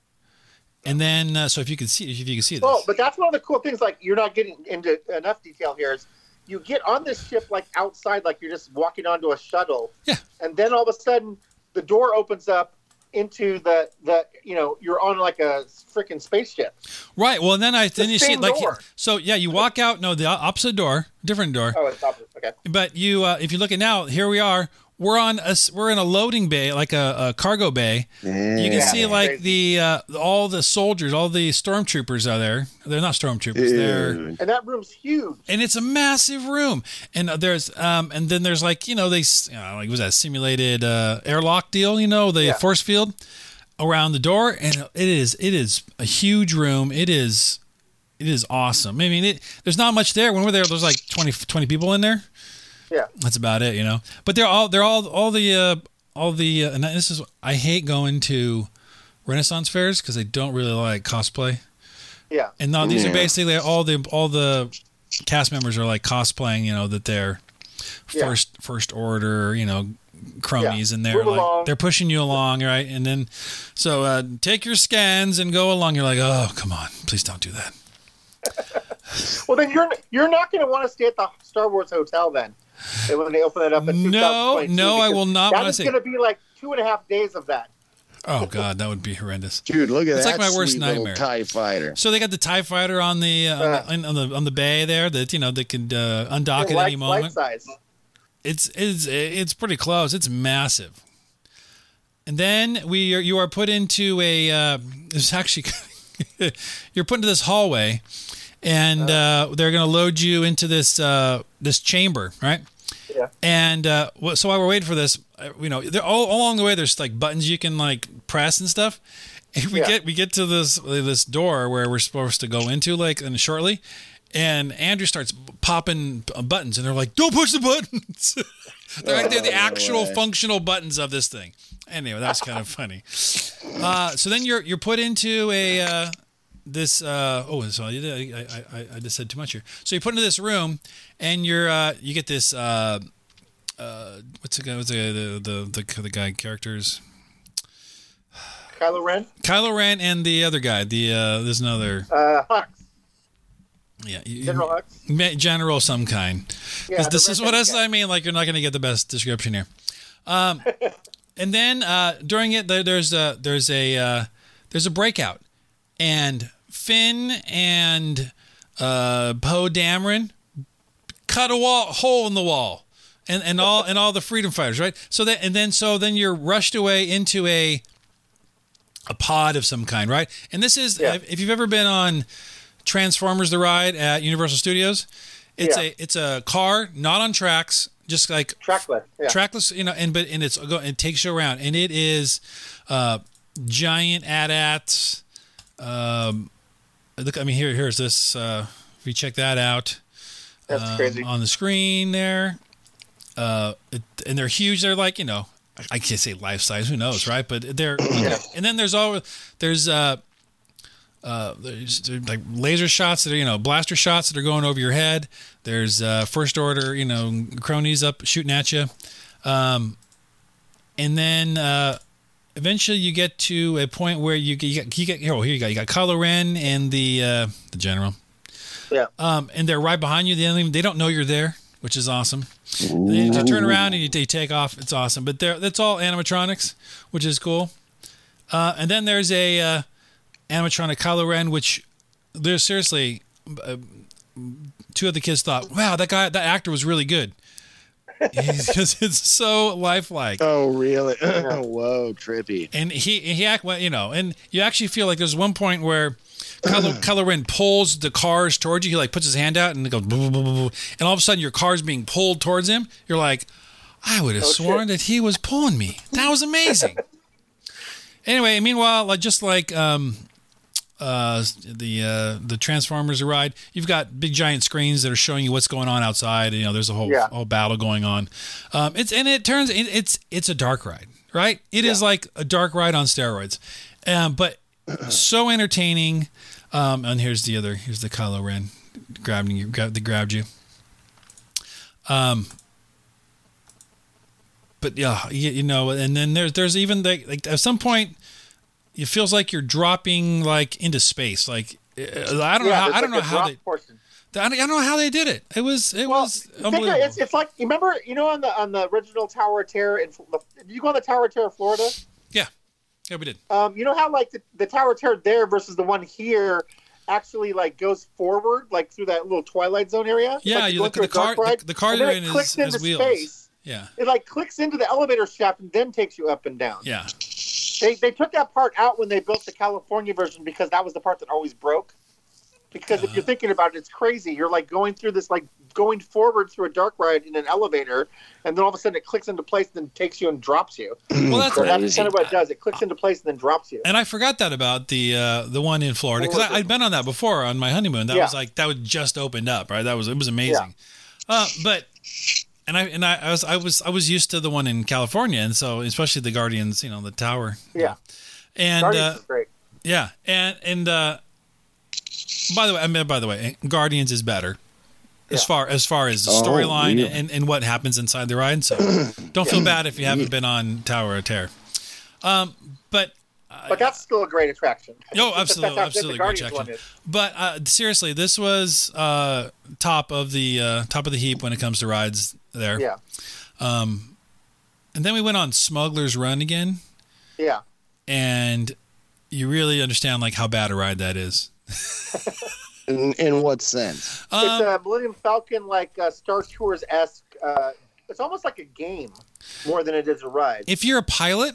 and then uh, so if you can see if you can see this, Oh, but that's one of the cool things. Like you're not getting into enough detail here. Is you get on this ship like outside, like you're just walking onto a shuttle. Yeah. And then all of a sudden, the door opens up into the the you know you're on like a freaking spaceship. Right. Well, and then I then you see like door. so yeah, you walk out. No, the opposite door, different door. Oh, it's opposite. Okay. But you, uh, if you look at now, here we are. We're on a s- we're in a loading bay, like a, a cargo bay. You can Yeah. see like the uh, all the soldiers, all the stormtroopers are there. They're not stormtroopers. They're And that room's huge. and it's a massive room. And uh, there's um and then there's like you know they you know, like was that simulated uh, airlock deal? You know the Yeah. force field around the door, and it is it is a huge room. It is it is awesome. I mean, it there's not much there. When we're there, there's like 20, 20 people in there. Yeah. That's about it, you know. But they're all they're all all the uh, all the uh, and this is I hate going to Renaissance fairs because I don't really like cosplay. Yeah. And now these are basically all the all the cast members are like cosplaying, you know, that they're Yeah. first first order, you know, cronies, Yeah. and they're Move like along. they're pushing you along, right? And then so uh, take your scans and go along. You're like, oh, come on, please don't do that. Well, then you're you're not going to want to stay at the Star Wars hotel then. When they open it up in No, no, I will not That wanna is stay. going to be like two and a half days of that. Oh God, that would be horrendous. Dude, look at It's that. It's like my worst nightmare. TIE fighter. So they got the Tie Fighter on the uh, Uh. on, the, on the on the bay there that you know they could uh, undock at Life- any life moment. size. It's it's it's pretty close. It's massive. And then we are, you are put into a uh, it's actually you're put into this hallway, and uh, they're going to load you into this uh, this chamber, right? Yeah. And uh, so while we're waiting for this, uh, you know, there, all, all along the way, there's like buttons you can like press and stuff. And we Yeah. get we get to this this door where we're supposed to go into like and shortly, and Andrew starts popping buttons, and they're like, "Don't push the buttons." they're like they're the Oh, actual functional buttons of this thing. Anyway, that was kind of funny. Uh, so then you're you're put into a uh, this uh, oh so I, I, I, I just said too much here. So you're put into this room, and you're uh, you get this uh, uh, what's the guy what's the the the, the, the guy characters Kylo Ren, Kylo Ren and the other guy the uh, there's another uh, Hux, yeah you- General Hux. General some kind. Yeah, this is what guy. I mean. Like you're not going to get the best description here. Um, and then uh, during it, there, there's a there's a uh, there's a breakout, and Finn and uh, Poe Dameron cut a wall hole in the wall, and and all and all the freedom fighters, right? So that and then so then you're rushed away into a a pod of some kind, right? And this is Yeah. if you've ever been on Transformers the ride at Universal Studios, it's Yeah. a it's a car not on tracks, just like Trackless. Yeah. trackless, you know, and but and it's it takes you around, and it is uh, giant AT-ATs. Um, look, I mean, here here's this. Uh, if you check that out, That's um, crazy. on the screen there, uh, it, and they're huge. They're like you know, I, I can't say life size. Who knows, right? But they're yeah. and then there's all there's uh. Uh, there's, there's like laser shots that are you know blaster shots that are going over your head. There's uh, first order you know cronies up shooting at you, um, and then uh, eventually you get to a point where you get you get, you get oh here you go you got Kylo Ren and the uh, the general, Yeah. um, and they're right behind you. They don't even, they don't know you're there, which is awesome. And then you just turn around and you, you take off. It's awesome, but they're that's all animatronics, which is cool. Uh, and then there's a uh, animatronic Kylo Ren, which there's seriously uh, two of the kids thought, wow, that guy, that actor was really good. Because it's so lifelike. Oh, really? Whoa, trippy. and he he act well, you know, and you actually feel like there's one point where Kylo, Kylo Ren pulls the cars towards you. He like puts his hand out and it goes, boo, boo, boo, boo, boo. and all of a sudden your car's being pulled towards him. You're like, I would have Oh, sworn shit. that he was pulling me. That was amazing. anyway, meanwhile, like just like um, uh, the uh, the Transformers ride, you've got big giant screens that are showing you what's going on outside. You know, there's a whole Yeah. whole battle going on. Um, it's and it turns it, it's it's a dark ride, right? It is Yeah. like a dark ride on steroids, um, but so entertaining. Um, and here's the other. Here's the Kylo Ren grabbing you. Grab, they grabbed you. Um. But yeah, you, you know, and then there's there's even the, like at some point, it feels like you're dropping like into space. Like uh, I don't know. How, I don't like know how they. portion. I don't know how they did it. It was it Well, was unbelievable. it's, it's like you remember you know on the on the original Tower of Terror in you go on the Tower of Terror Florida. yeah, yeah, we did. Um, you know how like the, the Tower of Terror there versus the one here actually like goes forward like through that little Twilight Zone area. Yeah, like you look at the car. ride, The, the car you're in is, clicks into has wheels. space. Yeah, It like clicks into the elevator shaft and then takes you up and down. yeah. They they took that part out when they built the California version because that was the part that always broke. Because if Uh-huh. you're thinking about it, it's crazy. You're like going through this, like going forward through a dark ride in an elevator, and then all of a sudden it clicks into place, and then takes you and drops you. Well, that's So that's kind of what it does. It clicks into place and then drops you. And I forgot that about the uh, the one in Florida because I'd been on that before on my honeymoon. That Yeah. was like that was just opened up, right? That was it was amazing. Uh, but and I and I, I was I was I was used to the one in California, and so especially the Guardians, you know, the tower. Yeah. And Guardians uh, is great. yeah, and and uh, by the way, I mean by the way, Guardians is better. as far as far as the Oh, storyline yeah. and, and what happens inside the ride. So don't feel bad if you haven't been on Tower of Terror. Um, but But that's still a great attraction. Oh, absolutely, that's how good absolutely the great attraction. But uh, seriously, this was uh, top of the uh, top of the heap when it comes to rides there. Yeah, Um, And then we went on Smuggler's Run again, yeah. and you really understand like how bad a ride that is. In, in what sense? Um, it's a Millennium Falcon like uh, Star Tours esque. Uh, it's almost like a game more than it is a ride. if you're a pilot,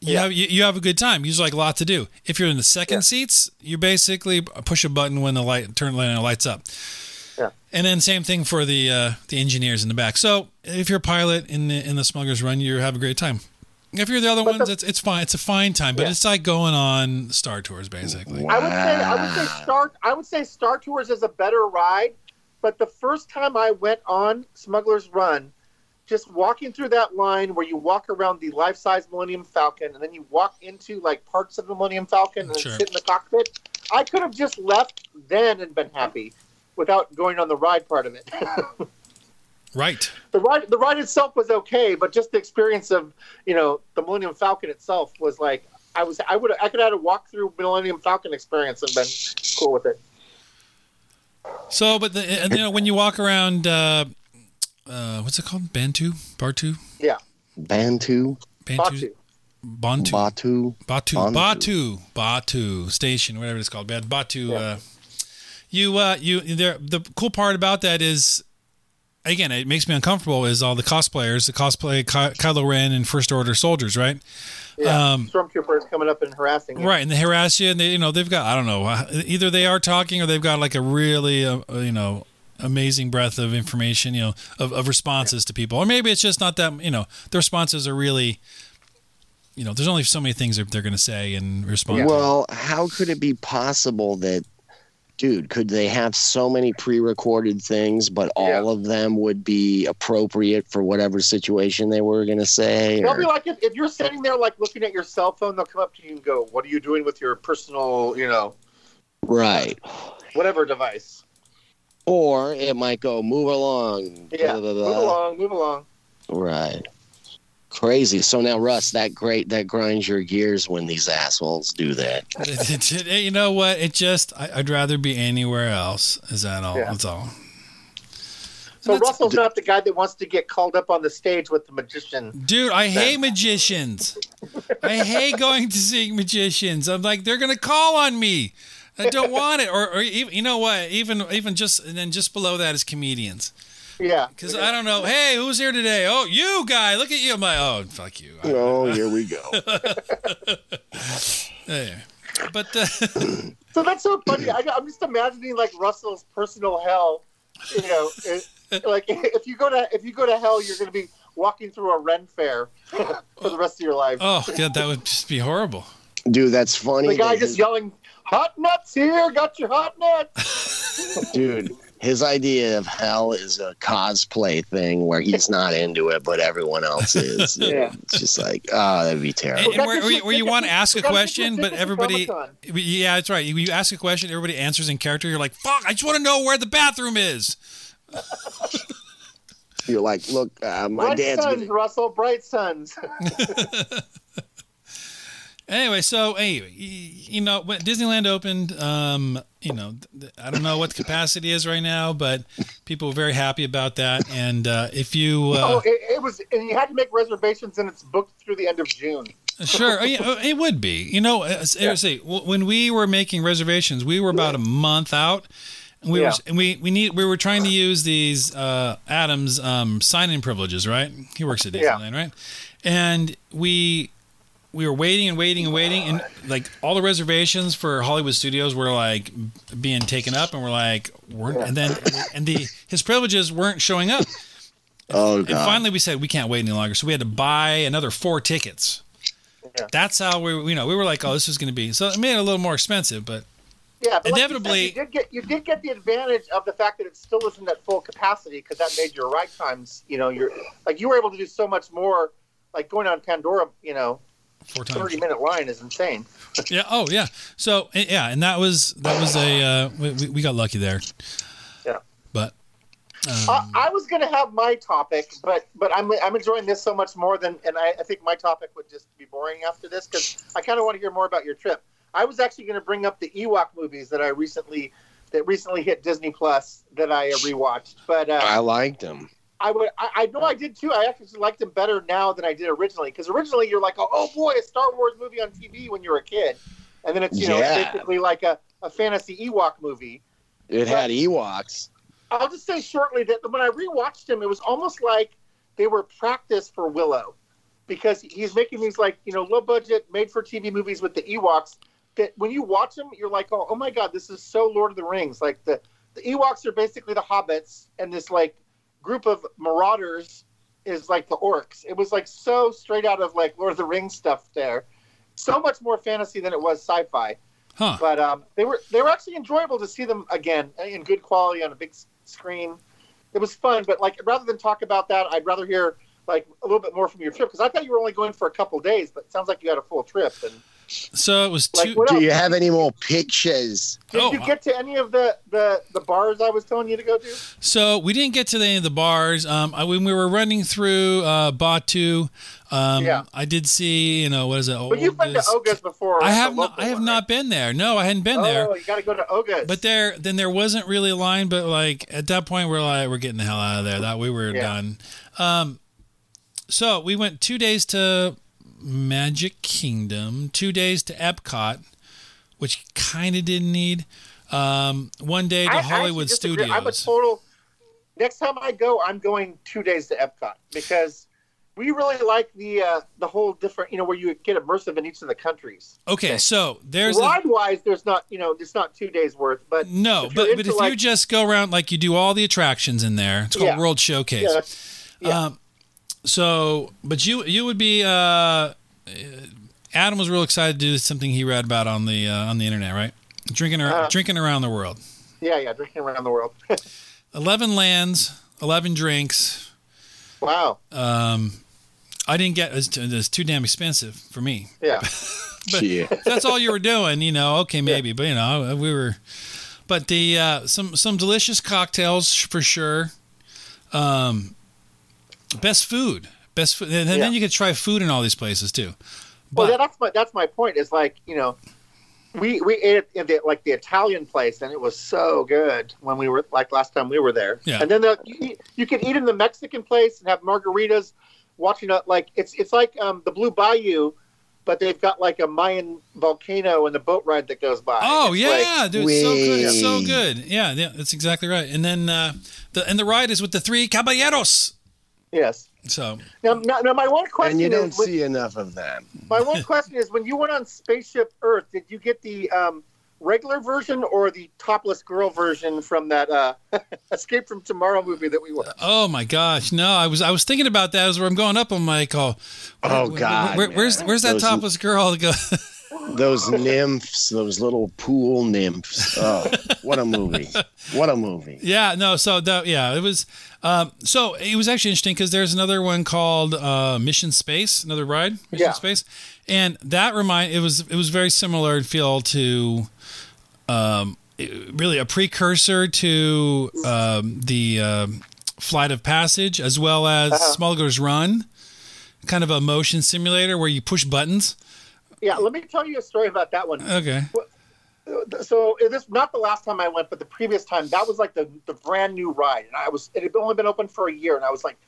you Yeah. have you, you have a good time. You like a lot to do. If you're in the second Yeah. seats, you basically push a button when the light turn when it lights up. Yeah. And then same thing for the uh, the engineers in the back. So if you're a pilot in the in the Smuggler's Run, you have a great time. If you're the other But ones, the- it's it's fine. It's a fine time, but Yeah. it's like going on Star Tours basically. I would say I would say Star I would say Star Tours is a better ride, but the first time I went on Smuggler's Run, just walking through that line where you walk around the life-size Millennium Falcon and then you walk into like parts of the Millennium Falcon and Sure. sit in the cockpit, I could have just left then and been happy without going on the ride part of it. Right. the ride the ride itself was okay, but just the experience of you know the Millennium Falcon itself was like I was I would I could have had a walk through Millennium Falcon experience and been cool with it. So, but the, and, you know when you walk around, uh, uh, what's it called? Bantu, Bartu, Yeah, Bantu, Bantu, Batuu. Bantu, Batuu. Batuu, Bantu. Batuu, Batuu station, whatever it's called. Bad Batuu. Yeah. Uh, you, uh, you, there. The cool part about that is, again, it makes me uncomfortable. Is all the cosplayers, the cosplay Ky- Kylo Ren and First Order soldiers, right? Yeah, Um, stormtroopers coming up and harassing you. Right, and they harass you, and they, you know, they've got I don't know, uh, either they are talking or they've got like a really, uh, you know, amazing breadth of information, you know, of, of responses to people, or maybe it's just not that, you know, the responses are really, you know, there's only so many things that they're going to say and respond. to. Well, how could it be possible that, dude, could they have so many pre recorded things, but all Yeah. of them would be appropriate for whatever situation they were going to say? They'll or- be like, if, if you're sitting there, like looking at your cell phone, they'll come up to you and go, "What are you doing with your personal, you know, right. whatever device?" Or it might go, move along. Yeah, blah, blah, blah. move along, move along. Right. Crazy. So now, Russ, that great that grinds your gears when these assholes do that. You know what? It just I, I'd rather be anywhere else. Is that all? Yeah. That's all. So That's- Russell's not the guy that wants to get called up on the stage with the magician. Dude, I hate magicians. I hate going to see magicians. I'm like, they're gonna call on me. I don't want it. Or, or even, you know what? Even, even just, and then just below that is comedians. Yeah, Because I don't know. Hey, who's here today? Oh, you guy. Look at you. I'm like, oh, fuck you. I- Oh, here we go. yeah. But uh, So that's so funny. I, I'm just imagining like Russell's personal hell. You know, it, like if you go to if you go to hell, you're going to be walking through a Ren fair for the rest of your life. oh god, that would just be horrible. Dude, that's funny. the guy that just his- yelling, "Hot nuts here! Got your hot nuts!" dude, his idea of hell is a cosplay thing where he's not into it, but everyone else is. Yeah. It's just like, oh, that'd be terrible. and where, where you, where you want to ask a We gotta get question, but everybody, yeah, that's right. You, you ask a question, everybody answers in character. You're like, fuck, I just want to know where the bathroom is. You're like, look, uh, my Bright dad's suns, gonna. Russell. Bright suns. Anyway, so anyway, you know, when Disneyland opened, um, you know, I don't know what the capacity is right now, but people were very happy about that. And uh, if you, oh, uh, it, it was, and you had to make reservations, and it's booked through the end of June. sure, uh, yeah, it would be. You know, uh, seriously, w- when we were making reservations, we were about a month out. And we Yeah. were, and we we need we were trying to use these uh, Adams um, sign-in privileges, right? He works at Yeah. Disneyland, right? And we we were waiting and waiting and waiting, and like all the reservations for Hollywood Studios were like being taken up, and we're like, we're, and then and the his privileges weren't showing up. Oh, God. And finally, we said we can't wait any longer, so we had to buy another four tickets. Yeah. That's how we, you know, we were like, oh, this is going to be. So it made it a little more expensive, but Yeah, but Inevitably- like you, said, you did get you did get the advantage of the fact that it still isn't at full capacity because that made your ride times. You know, you're like you were able to do so much more. Like going on Pandora, you know, four times. thirty minute line is insane. Yeah. Oh, yeah. So eh, yeah, and that was that was a uh, we, we- we got lucky there. Yeah. But Uh, I was going to have my topic, but but I'm I'm enjoying this so much more than, and I, I think my topic would just be boring after this because I kind of want to hear more about your trip. I was actually going to bring up the Ewok movies that I recently that recently hit Disney Plus that I uh, rewatched, but uh, I liked them. I would I, I know I did too. I actually liked them better now than I did originally because originally you're like, oh, oh boy, a Star Wars movie on TV when you were a kid, and then it's you know Yeah. basically like a, a fantasy Ewok movie. It had Ewoks. I'll just say shortly that when I rewatched him, it was almost like they were practice for Willow, because he's making these like you know low budget, made for TV movies with the Ewoks. That when you watch them, you're like, oh, oh my god, this is so Lord of the Rings. Like the the Ewoks are basically the hobbits, and this like group of marauders is like the orcs. It was like so straight out of like Lord of the Rings stuff there. So much more fantasy than it was sci-fi Huh. but um, they were they were actually enjoyable to see them again in good quality on a big screen. It was fun, but like rather than talk about that, I'd rather hear like a little bit more from your trip because I thought you were only going for a couple days, but it sounds like you had a full trip. And So it was two. what Do else? you have any more pictures? Did Oh, you get to any of the, the the bars I was telling you to go to? So we didn't get to any of the bars. Um, I, when we were running through uh, Batuu, um, Yeah. I did see, you know, what is it? But you've been to Oga's- Oga's before. I have not. I have one, not right? been there. No, I hadn't been Oh, there. you got to go to Oga's. But there, then there wasn't really a line. But like at that point, we're like, we're getting the hell out of there. That we were Yeah. done. Um, so we went two days to Magic Kingdom, two days to Epcot, which kind of didn't need. Um, one day to I- I actually Hollywood disagree. I'm a Studios. total. Next time I go, I'm going two days to Epcot because we really like the uh, the whole different, you know, where you get immersive in each of the countries. Okay, so there's a, Ride wise, there's not, you know, it's not two days worth, but no, if but but into, if you just go around like you do all the attractions in there, it's called Yeah. World Showcase. yeah, yeah. Um, so, but you you would be. Uh, Adam was real excited to do something he read about on the uh, on the internet, right? Drinking ar- Uh. drinking around the world. yeah, yeah, drinking around the world. Eleven lands, eleven drinks. wow. Um, I didn't get it's, it's too damn expensive for me. Yeah. But- yeah. That's all you were doing, you know, okay, maybe, but you know, we were. But the uh, some some delicious cocktails for sure. Um, best food, best food, and then Yeah. you could try food in all these places too. Well, that's my that's my point. Is like you know, we we ate in the like the Italian place, and it was so good when we were like last time we were there. Yeah. And then the, you, you can eat in the Mexican place and have margaritas, watching a like it's it's like um, the Blue Bayou, but they've got like a Mayan volcano and the boat ride that goes by. Oh It's yeah, like- dude, it's so good, it's so good. Yeah, yeah, that's exactly right. And then uh, the and the ride is with the three caballeros. Yes. So Now, now, now my one question And you don't is, when- see enough of them. my one question is, when you went on Spaceship Earth, did you get the um, regular version or the topless girl version from that uh, Escape from Tomorrow movie that we watched? Oh my gosh, no! I was I was thinking about that as where I'm going up. I'm like, oh, Oh, where- God, where- where's man. where's that Those- topless girl? to go? Those nymphs, those little pool nymphs. Oh, what a movie! What a movie! yeah, no. So that yeah, it was. Um, so it was actually interesting because there's another one called uh, Mission Space, another ride, Mission Yeah. Space, and that remind it was it was very similar in feel to. Um, really a precursor to um, the um, Flight of Passage, as well as Uh-huh. Smuggler's Run, kind of a motion simulator where you push buttons. Yeah, let me tell you a story about that one. Okay. So this not the last time I went, but the previous time that was like the the brand new ride, and I was it had only been open for a year, and I was like,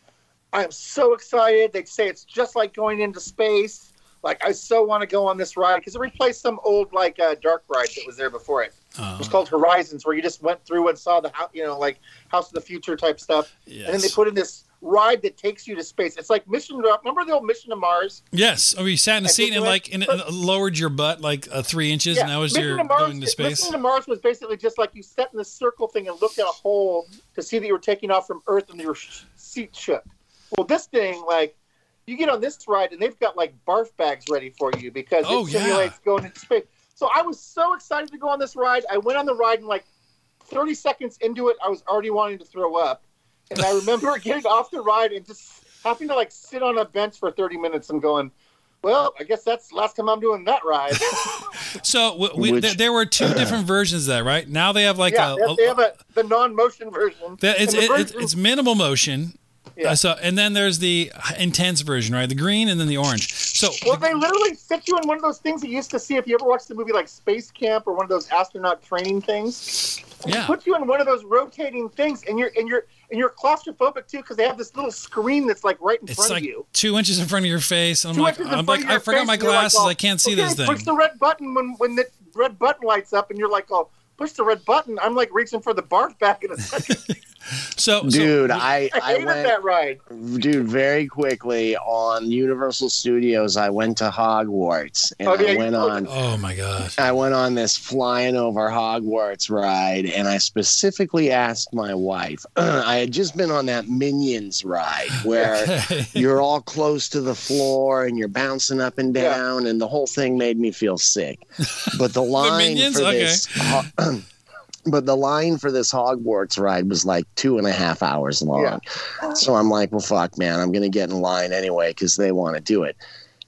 I am so excited. They say it's just like going into space. Like I so want to go on this ride because it replaced some old like uh, dark ride that was there before it. It was Uh, called Horizons, where you just went through and saw the house, you know, like House of the Future type stuff, Yes. and then they put in this ride that takes you to space. It's like Mission. Remember the old Mission to Mars? Yes. Oh, you sat in the seat and like and lowered your butt like uh, three inches, and that was Mission your to Mars, going to space. Mission to Mars was basically just like you sat in the circle thing and looked at a hole to see that you were taking off from Earth and your seat shook. Well, this thing, like, you get on this ride and they've got like barf bags ready for you because Oh, it yeah. simulates going into space. So I was so excited to go on this ride. I went on the ride and like 30 seconds into it, I was already wanting to throw up. And I remember getting off the ride and just having to like sit on a bench for 30 minutes and going, well, I guess that's the last time I'm doing that ride. So w- we, Which- th- there were two different versions of that, right? Now they have like yeah, a, they have- they a, the non-motion version. that- it's, the it, version- it's minimal motion. Yeah. Uh, so and then there's the intense version, right? The green and then the orange. So Well, they literally stick you in one of those things that you used to see if you ever watched the movie like Space Camp or one of those astronaut training things. They Yeah. Put you in one of those rotating things, and you're and you're and you're claustrophobic too because they have this little screen that's like right in it's front like of you. two inches in front of your face. I'm Two like, I'm like, I forgot my you're like, glasses. oh, I can't see okay, this thing. Push the red button when when the red button lights up, and you're like, oh, push the red button. I'm like reaching for the barf back in a second. So, so Dude, I, I I went that ride. dude very quickly on Universal Studios. I went to Hogwarts and Oh, yeah, I went on oh my god. I went on this flying over Hogwarts ride, and I specifically asked my wife. I had just been on that Minions ride where you're all close to the floor and you're bouncing up and Yeah. down, and the whole thing made me feel sick. But the line Minions? for Okay. this. Uh, But the line for this Hogwarts ride was like two and a half hours long. So I'm like, well, fuck, man, I'm going to get in line anyway because they want to do it.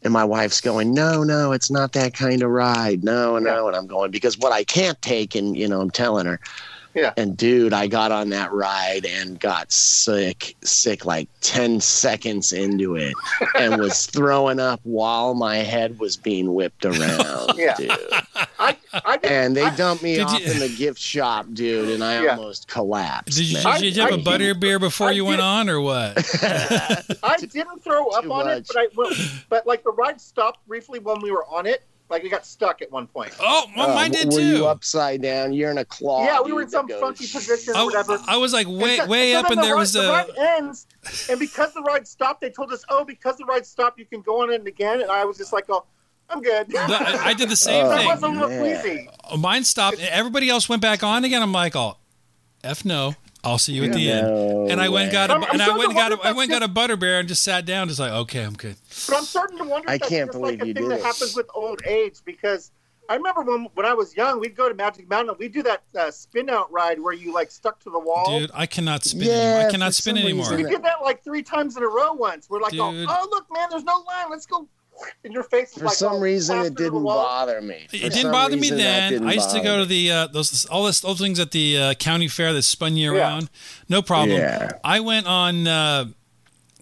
And my wife's going, no, no, it's not that kind of ride. No, no. And I'm going, because what I can't take, and, you know, I'm telling her. Yeah. And dude, I got on that ride and got sick, sick like 10 seconds into it and was throwing up while my head was being whipped around. Yeah. Dude. I, I did, And they I- dumped me off you- in the gift shop, dude, and I Yeah. almost collapsed. Did you, man. did you have I- a I butter did- beer before I you went on, or what? I didn't throw up Too on it, but I but like the ride stopped briefly when we were on it. Like it got stuck at one point. Oh, well, Uh, mine did were too. you upside down? You're in a claw. yeah, we were in some that funky goes- position or I, whatever. I was like way so- way so up, and the there ride- was the a. ride ends, and because the ride stopped, they told us, "Oh, because the ride stopped, you can go on it again." And I was just like, "Oh, I'm good." the- I I did the same Oh, I thing. was a little man. queasy. Mine stopped. Everybody else went back on again. I'm like, oh, f no. I'll see you at the end. And I went and got a, I'm- I'm and I went and got a, wonder I if went and got a butter beer and just sat down, just like okay, I'm good. But I'm starting to wonder I if that's can't just like believe a you thing did that it. happens with old age because I remember when when I was young, we'd go to Magic Mountain. And we'd do that uh, spin out ride where you like stuck to the wall. Dude, I cannot spin Yeah, anymore. I cannot spin anymore. We did that like three times in a row once. We're like, oh, Dude. oh, look, man, there's no line. Let's go. And your face For like some all reason, it didn't bother me. For It didn't bother me reason, that then. I used to go to the uh, those all this all things at the uh, county fair that spun you Yeah. around. No problem. Yeah. I went on uh,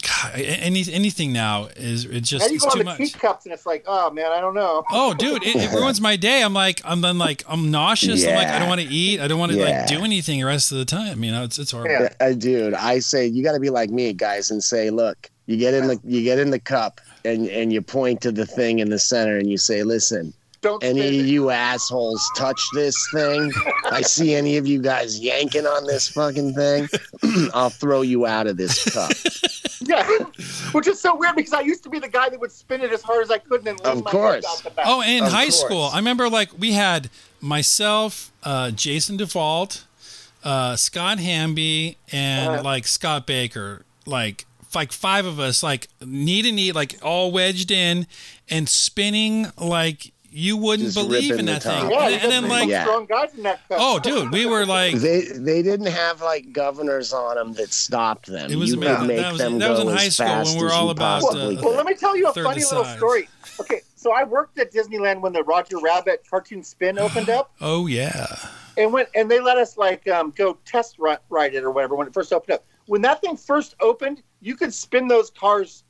God, any anything now is it just Now you it's go on too the much. teacups and it's like, oh man, I don't know. Oh, dude, it, it ruins my day. I'm like, I'm then like, I'm nauseous. I'm like, I don't want to eat. I don't want to Yeah. like do anything the rest of the time. You know, it's it's horrible. Yeah. Uh, dude, I say you got to be like me, guys, and say, look, you get in the you get in the cup and and you point to the thing in the center and you say, listen, Don't any of you assholes touch this thing, I see any of you guys yanking on this fucking thing, I'll throw you out of this cup. Yeah, which is so weird because I used to be the guy that would spin it as hard as I could and then lean Of my course. head out the back. Oh, and in Of high course. school, I remember like we had myself, uh, Jason Default, uh, Scott Hamby, and Uh-huh. like Scott Baker, like like five of us, like knee to knee, like all wedged in and spinning like you wouldn't Just believe in the that thing. yeah, and, and then like, Yeah. strong guys in that cup. oh, dude, we were like. They they didn't have like governors on them that stopped them. It was you amazing. could make That was- them that was go in high school when we were all about, possibly uh, Well, let me tell you a funny little decides. story. Okay, so I worked at Disneyland when the Roger Rabbit cartoon spin opened up, Oh yeah. and when and they let us like um, go test ride it or whatever when it first opened up. When that thing first opened, you could spin those cars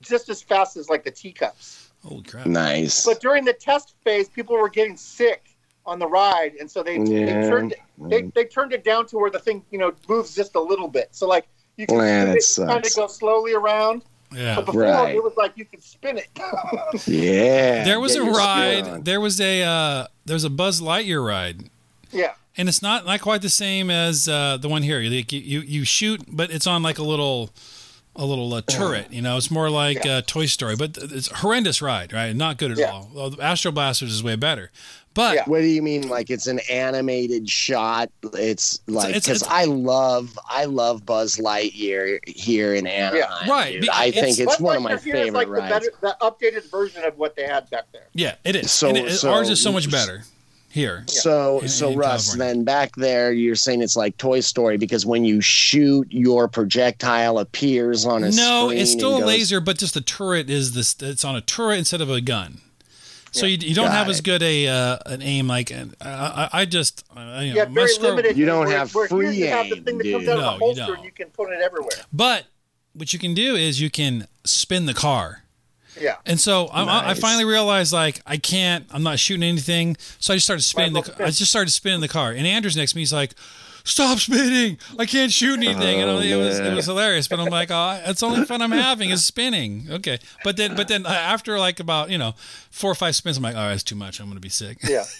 just as fast as like the teacups. Holy crap. Nice. But during the test phase, people were getting sick on the ride, and so they, they turned it, they, they turned it down to where the thing you know moves just a little bit. So like you can Man, it, kind of go slowly around. Yeah. But before Right. it was like you could spin it. yeah. There was get a ride. There was a uh, there was a Buzz Lightyear ride, yeah. and it's not not quite the same as uh, the one here. Like you, you you shoot, but it's on like a little a little uh, turret. You know, it's more like Yeah. uh, Toy Story, but it's a horrendous ride. Right, not good at Yeah. all. Well, Astro Blasters is way better, but Yeah. What do you mean? Like it's an animated shot? It's like because I love I love Buzz Lightyear here in Anaheim. Right, dude. I think it's Buzz one of my Lightyear here is favorite like rides. The, better, the updated version of what they had back there. yeah, it is. So- And it- so- ours is so much better. Here. So, In- so in Russ, California. then back there, you're saying it's like Toy Story because when you shoot, your projectile appears on a No, screen. it's still a goes- laser, but just the turret is this. It's on a turret instead of a gun. So you, you don't Got have as good a uh, an aim like uh, I, I just uh, you know, Yeah, very scroll- limited. You don't where- have where here free you have the aim, thing that comes out No, of you the holster don't. and you can put it everywhere. But what you can do is you can spin the car. Yeah. And so I, I finally realized like I can't. I'm not shooting anything. So I just started spinning the. I just started spinning the car. And Andrew's next to me. He's like, "Stop spinning! I can't shoot anything." and Oh, it was it was hilarious. But I'm like, "Oh, it's the only fun I'm having is spinning." Okay. But then but then uh, after like about you know four or five spins, I'm like, "Oh, that's too much. I'm gonna be sick." Yeah.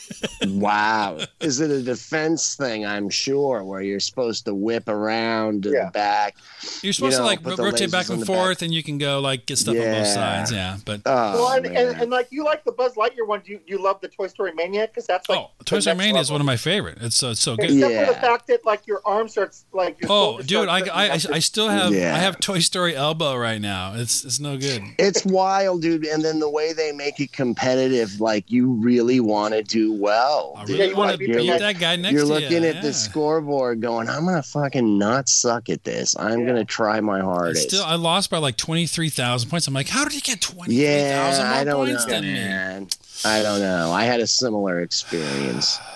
Wow. Is it a defense thing? I'm sure, where you're supposed to whip around to Yeah. the back. You're supposed know, to like put ro- the rotate back and the forth, and you can go like get stuff on both sides. Yeah. But Oh, Well, and, and, and like you like the Buzz Lightyear one, Do you you love the Toy Story Mania because that's like oh, Toy the Story next Mania is one of my favorite. It's so it's so good. Except for the fact that like your arm starts like your Oh, dude, I, I, I. I still have Yeah. I have Toy Story elbow right now. It's it's no good. It's wild, dude. And then the way they make it competitive, like you really want to do well. I dude. really you want wanna to beat beat the guy- that guy next You're to looking you. at the scoreboard going, I'm going to fucking not suck at this. I'm Yeah. going to try my I hardest. Still, I lost by like twenty three thousand points. I'm like, how did he get twenty three yeah, I more don't points know, than me? man. I don't know. I had a similar experience.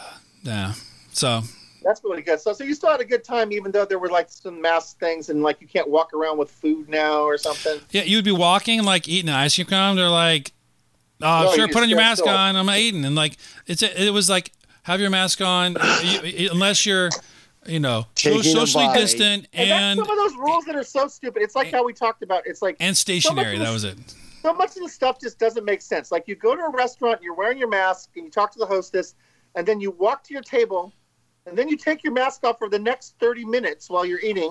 Yeah. So That's really good. So so you still had a good time even though there were like some mask things and like you can't walk around with food now or something. yeah, you would be walking and like eating an ice cream cone. They're like, oh, No, sure, you put on your mask still. on. I'm eating, and like it's a, it was like have your mask on uh, you, unless you're, you know, so- Taking socially bite. distant And, and that's some of those rules that are so stupid. It's like how we talked about. It's like and stationary. of That this- was it. so much of the stuff just doesn't make sense. Like you go to a restaurant, you're wearing your mask, and you talk to the hostess, and then you walk to your table, and then you take your mask off for the next 30 minutes while you're eating,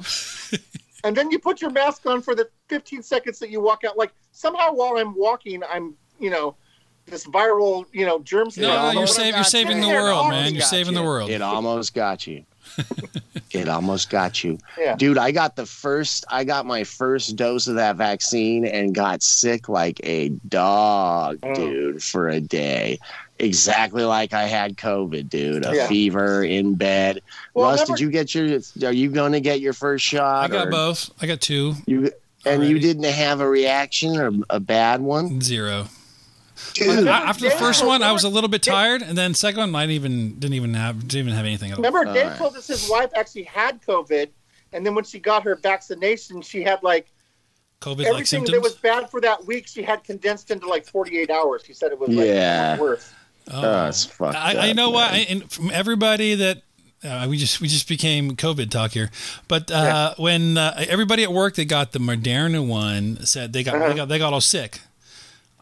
and then you put your mask on for the 15 seconds that you walk out. Like somehow while I'm walking, I'm you know this viral you know germs No, spread. no, you're, save, you're saving the world, man. You're got saving the world. It almost got you. it almost got you. Yeah. Dude, I got the first I got my first dose of that vaccine and got sick like a dog, Mm. dude, for a day. Exactly like I had COVID, dude. A Yeah. fever in bed. Well, Russ, remember- did you get your are you gonna get your first shot? I got or both. I got two. You and already. you didn't have a reaction or a bad one? Zero. Dude, I- after the first one, I was a little bit tired, and then second one, I didn't even didn't even have didn't even have anything at all. Remember, Dave Alright. told us his wife actually had COVID, and then when she got her vaccination, she had like COVID everything symptoms. that was bad for that week. She had condensed into like 48 hours. She said it was like Yeah. worse. Oh. Oh, it's fucked I, I up, know why. I, and from everybody that uh, we just we just became COVID talk here, but uh, when uh, everybody at work that got the Moderna one said they got Uh-huh. they got they got all sick.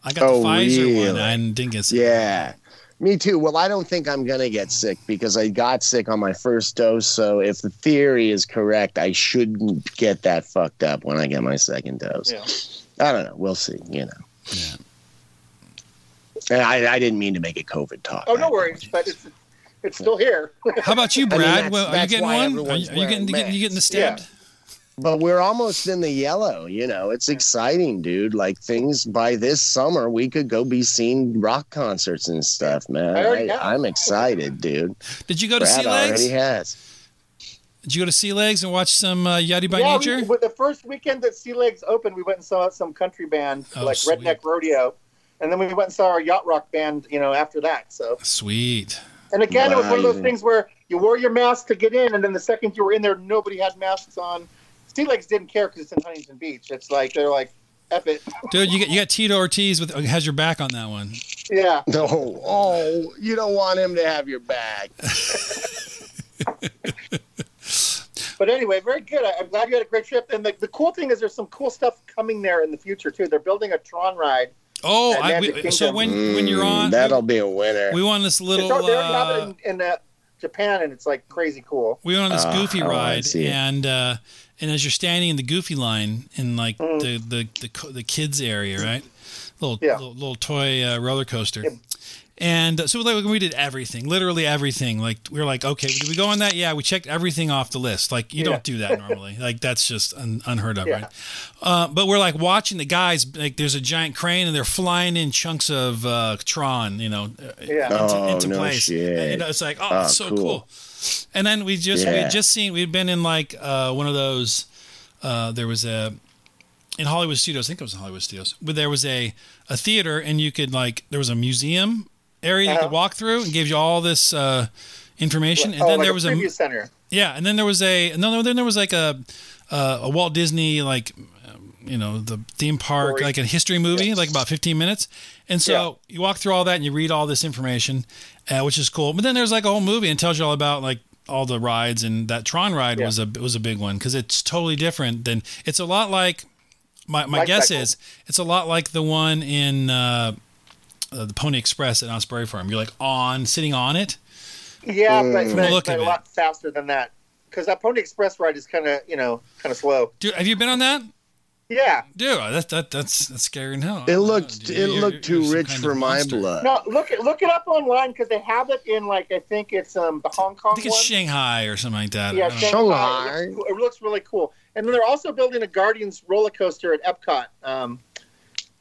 I got Oh, the Pfizer one really? and didn't get sick. Yeah. Me too. Well, I don't think I'm going to get sick because I got sick on my first dose. So if the theory is correct, I shouldn't get that fucked up when I get my second dose. Yeah. I don't know. We'll see, you know. Yeah. And I, I didn't mean to make a COVID talk. Oh, no worries, but it's it's still here. How about you, mean, Brad? that's- well, are you getting one? Are you, are you getting, wearing getting you getting the masks. stabbed? But we're almost in the yellow, you know. It's exciting, dude. Like things by this summer, we could go be seeing rock concerts and stuff, man. I already have. I, am excited, dude. Did you go to Brad Sea Legs? already has. Did you go to Sea Legs and watch some uh, Yachty by yeah, Nature? we, the first weekend that Sea Legs opened, we went and saw some country band Oh, like sweet. Redneck Rodeo, and then we went and saw our yacht rock band. You know, after that. So, Sweet. and again, it was one of those things where you wore your mask to get in, and then the second you were in there, nobody had masks on. Sea Legs didn't care because it's in Huntington Beach. It's like they're like, "F it." Dude, you got you got Tito Ortiz with uh, has your back on that one. Yeah. No, oh, you don't want him to have your back. But anyway, very good. I, I'm glad you had a great trip. And the, the cool thing is, there's some cool stuff coming there in the future too. They're building a Tron ride. Oh, I, we, so Kingdom. when when you're on, Mm, that'll be a winner. we won this little. It's al- they already uh, in, in uh, Japan, and it's like crazy cool. we went on this Ah, goofy oh, I ride, see. and uh, and as you're standing in the goofy line in like Mm. the, the the the kids area, right? Little Yeah. little, little toy uh, roller coaster. Yeah. And uh, so like, we did everything, literally everything. Like we were like, okay, did we go on that? Yeah, we checked everything off the list. Like you Yeah. don't do that normally. like that's just un- unheard of, Yeah. right? Uh, but we're like watching the guys. Like there's a giant crane and they're flying in chunks of uh, Tron, you know, uh, Yeah. into, Oh, into no place. shit. And, you know, it's like, oh, Oh, it's so cool. cool. And then we just we had just seen we'd been in like uh, one of those. Uh, there was a in Hollywood Studios. I think it was in Hollywood Studios, but there was a a theater, and you could like there was a museum area you could Uh-huh. walk through and gave you all this uh, information. And oh, then like there was a preview center. yeah, and then there was a no, no, then there was like a uh, a Walt Disney like um, you know the theme park Story. like a history movie Yeah. like about 15 minutes, and so you walk through all that and you read all this information, uh, which is cool. But then there's like a whole movie and tells you all about like all the rides and that Tron ride Yeah. was a was a big one because it's totally different than it's a lot like my my Life guess cycle. is it's a lot like the one in. Uh, uh, the Pony Express at Knott's Berry Farm. You're like on, sitting on it. Yeah, but, From but, look but a lot faster than that. Because that Pony Express ride is kind of, you know, kind of slow. Dude, have you been on that? Yeah. Dude, that, that that's that's scary in hell. It looked know, it. You're- looked you're too some rich for my blood. No, look it look it up online because they have it in like I think it's um the Hong Kong I think it's one. Shanghai or something like that. Yeah. Shanghai. Shanghai. It, looks, it looks really cool. And then they're also building a Guardians roller coaster at Epcot, um,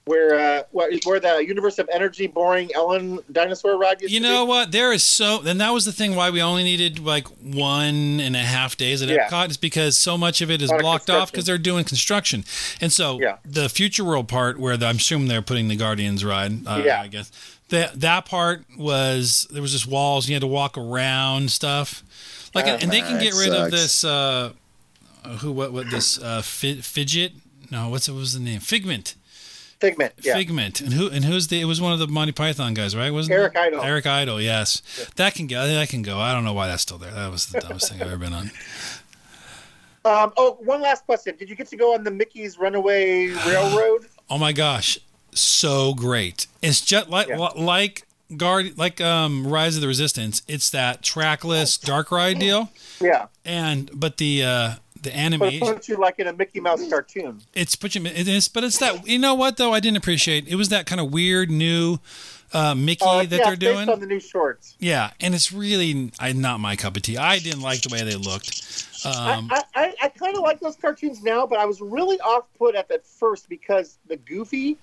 where uh, where where the Universe of Energy boring Ellen dinosaur ride used You to know be. what? There is so, and that was the thing why we only needed like one and a half days at Yeah. Epcot is because so much of it is Lot of blocked off because they're doing construction, and so Yeah. the Future World part where the, I'm assuming they're putting the Guardians ride. Uh, Yeah. I guess that that part was there was just walls you had to walk around stuff, like, Uh, and they can get rid of this. Uh, who? What? What? This uh, fi- fidget? No, what's what was the name? Figment. Figment. Yeah. Figment, and who and who's the? It was one of the Monty Python guys, right? Wasn't Eric it? Idle. Eric Idle, yes. That can go. That can go. I don't know why that's still there. That was the dumbest thing I've ever been on. Um, oh, one last question. Did you get to go on the Mickey's Runaway Railroad? Oh my gosh, so great! It's just like Yeah. like guard like um Rise of the Resistance. It's that trackless dark ride deal, Yeah. and but the uh the But it puts you like in a Mickey Mouse cartoon. it's put you it is but it's that you know what though I didn't appreciate it was that kind of weird new uh Mickey Uh, that yeah, they're based doing. on the new shorts. Yeah, and it's really I, not my cup of tea. I didn't like the way they looked. Um, I, I, I, kind of like those cartoons now, but I was really off put at that first because the Goofy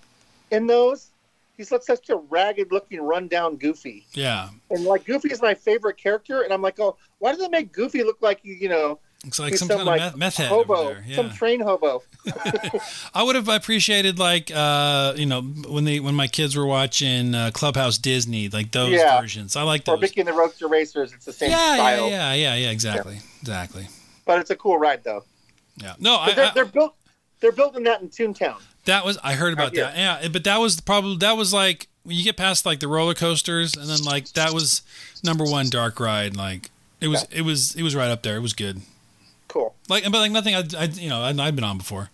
in those, he's like such a ragged looking, rundown Goofy. yeah, And like Goofy is my favorite character, and I'm like, oh, why do they make Goofy look like you know looks like he's some, some, kind like, of meth, meth head over hobo, there. some train hobo? I would have appreciated like uh, you know when they when my kids were watching uh, Clubhouse Disney, like those Yeah. versions. I like Or those. Mickey and the Roadster Racers. It's the same Yeah, yeah, style, yeah, yeah, yeah, exactly, exactly. but it's a cool ride though. Yeah, no, I, they're, I, they're built. They're building that in Toontown. that was I heard about Out that. Yeah, but that was probably that was like when you get past like the roller coasters, and then like that was number one dark ride. Like it was, it was, it was right up there. It was good. Cool. Like, but like nothing I, I you know, I, I've been on before.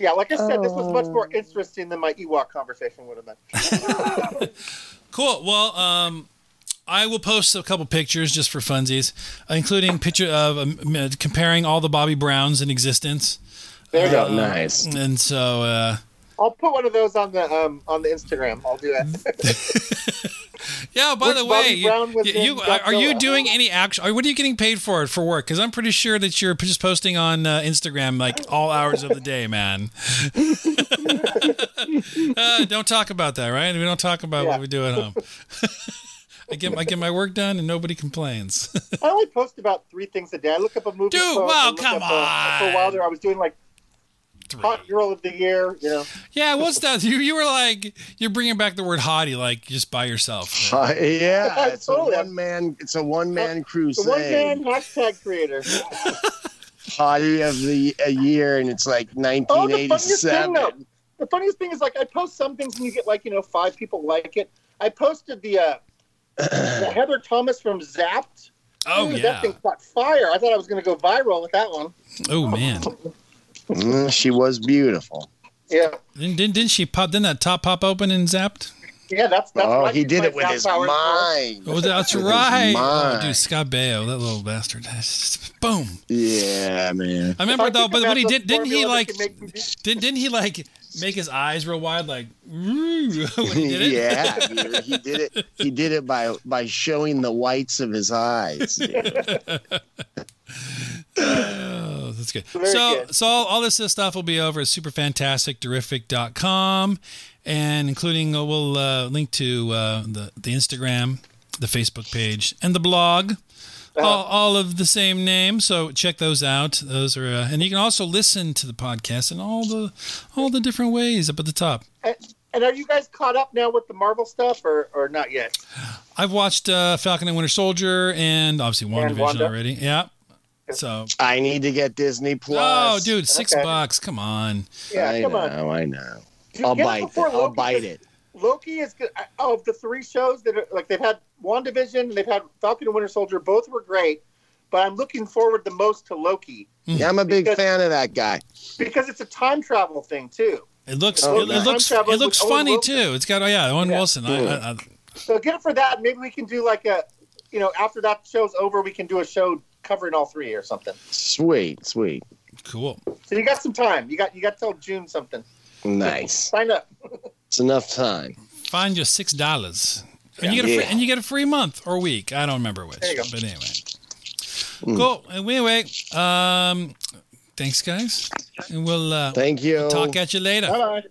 Yeah, like I said, this was much more Oh. interesting than my Ewok conversation would have been. Cool. Well, um, I will post a couple pictures just for funsies, including picture of um, comparing all the Bobby Browns in existence. There you Uh, go. nice. And so, uh, I'll put one of those on the um on the Instagram. I'll do that. yeah. By Which the way, you, you, you- are you doing any action? What are you getting paid for it for work? Because I'm pretty sure that you're just posting on uh, Instagram like all hours of the day, man. uh, don't talk about that, right? We don't talk about Yeah. what we do at home. I get I get my work done and nobody complains. I only post about three things a day. I look up a movie. Dude, quote, wow, I look come up a- for a while there, I was doing like hot girl of the year. You know, Yeah, what's that? You you were like you're bringing back the word hottie like just by yourself. Uh, yeah, it's Totally. a one man. It's a one man the crusade. one man hashtag creator. Hottie of the a year, and it's like Oh, the 1987. The funniest thing is like I post some things and you get like you know five people like it. I posted the uh, the Heather Thomas from Zapped. Oh Dude, yeah. that thing caught fire. I thought I was going to go viral with that one. Oh man. Mm, she was beautiful. Yeah, Didn't, didn't didn't she pop? Didn't that top pop open and zapped? Yeah, that's that's. Oh, what he did it with his powers mind. Oh, that's With his right. Oh, dude, Scott Baio, that little bastard. That's just- Boom. Yeah, man. I remember If though, think but about when he the did, didn't he like, me didn't, didn't he like make his eyes real wide, like "Ooh," he did it? yeah, dude, he did it. He did it by by showing the whites of his eyes. dude. Oh, that's good. Very so, good. so all, all this stuff will be over at superfantasticterrific.com and including uh, we'll uh, link to uh, the the Instagram, the Facebook page, and the blog. Uh-huh. All, all of the same name, so check those out. Those are, uh, and you can also listen to the podcast in all the all the different ways up at the top. And, and are you guys caught up now with the Marvel stuff, or or not yet? I've watched uh, Falcon and Winter Soldier, and obviously WandaVision Wanda. already. Yeah. So, I need to get Disney Plus. oh, dude, six Okay. bucks. Come on. Yeah, I come know, on. I know. Dude, I'll bite it. before I'll Loki, bite 'cause it. Loki is good. Oh, of the three shows that are like they've had WandaVision, they've had Falcon and Winter Soldier. Both were great, but I'm looking forward the most to Loki hmm. Yeah, I'm a big Because- fan of that guy. because it's a time travel thing too. It looks Oh, it, it looks it looks funny too. It's got oh yeah, Owen Yeah. Wilson. I, I, I, So get it for that. Maybe we can do like a, you know, after that show's over, we can do a show covering all three or something. Sweet, sweet, cool. So you got some time. You got you got till June something. nice. Sign up. It's enough time. Find your six dollars, and you get a free, Yeah. and you get a free month or week. I don't remember which, There you go. but anyway. Mm. Cool. Anyway, um, thanks guys, and we'll uh, Thank you. talk at you later. Bye bye.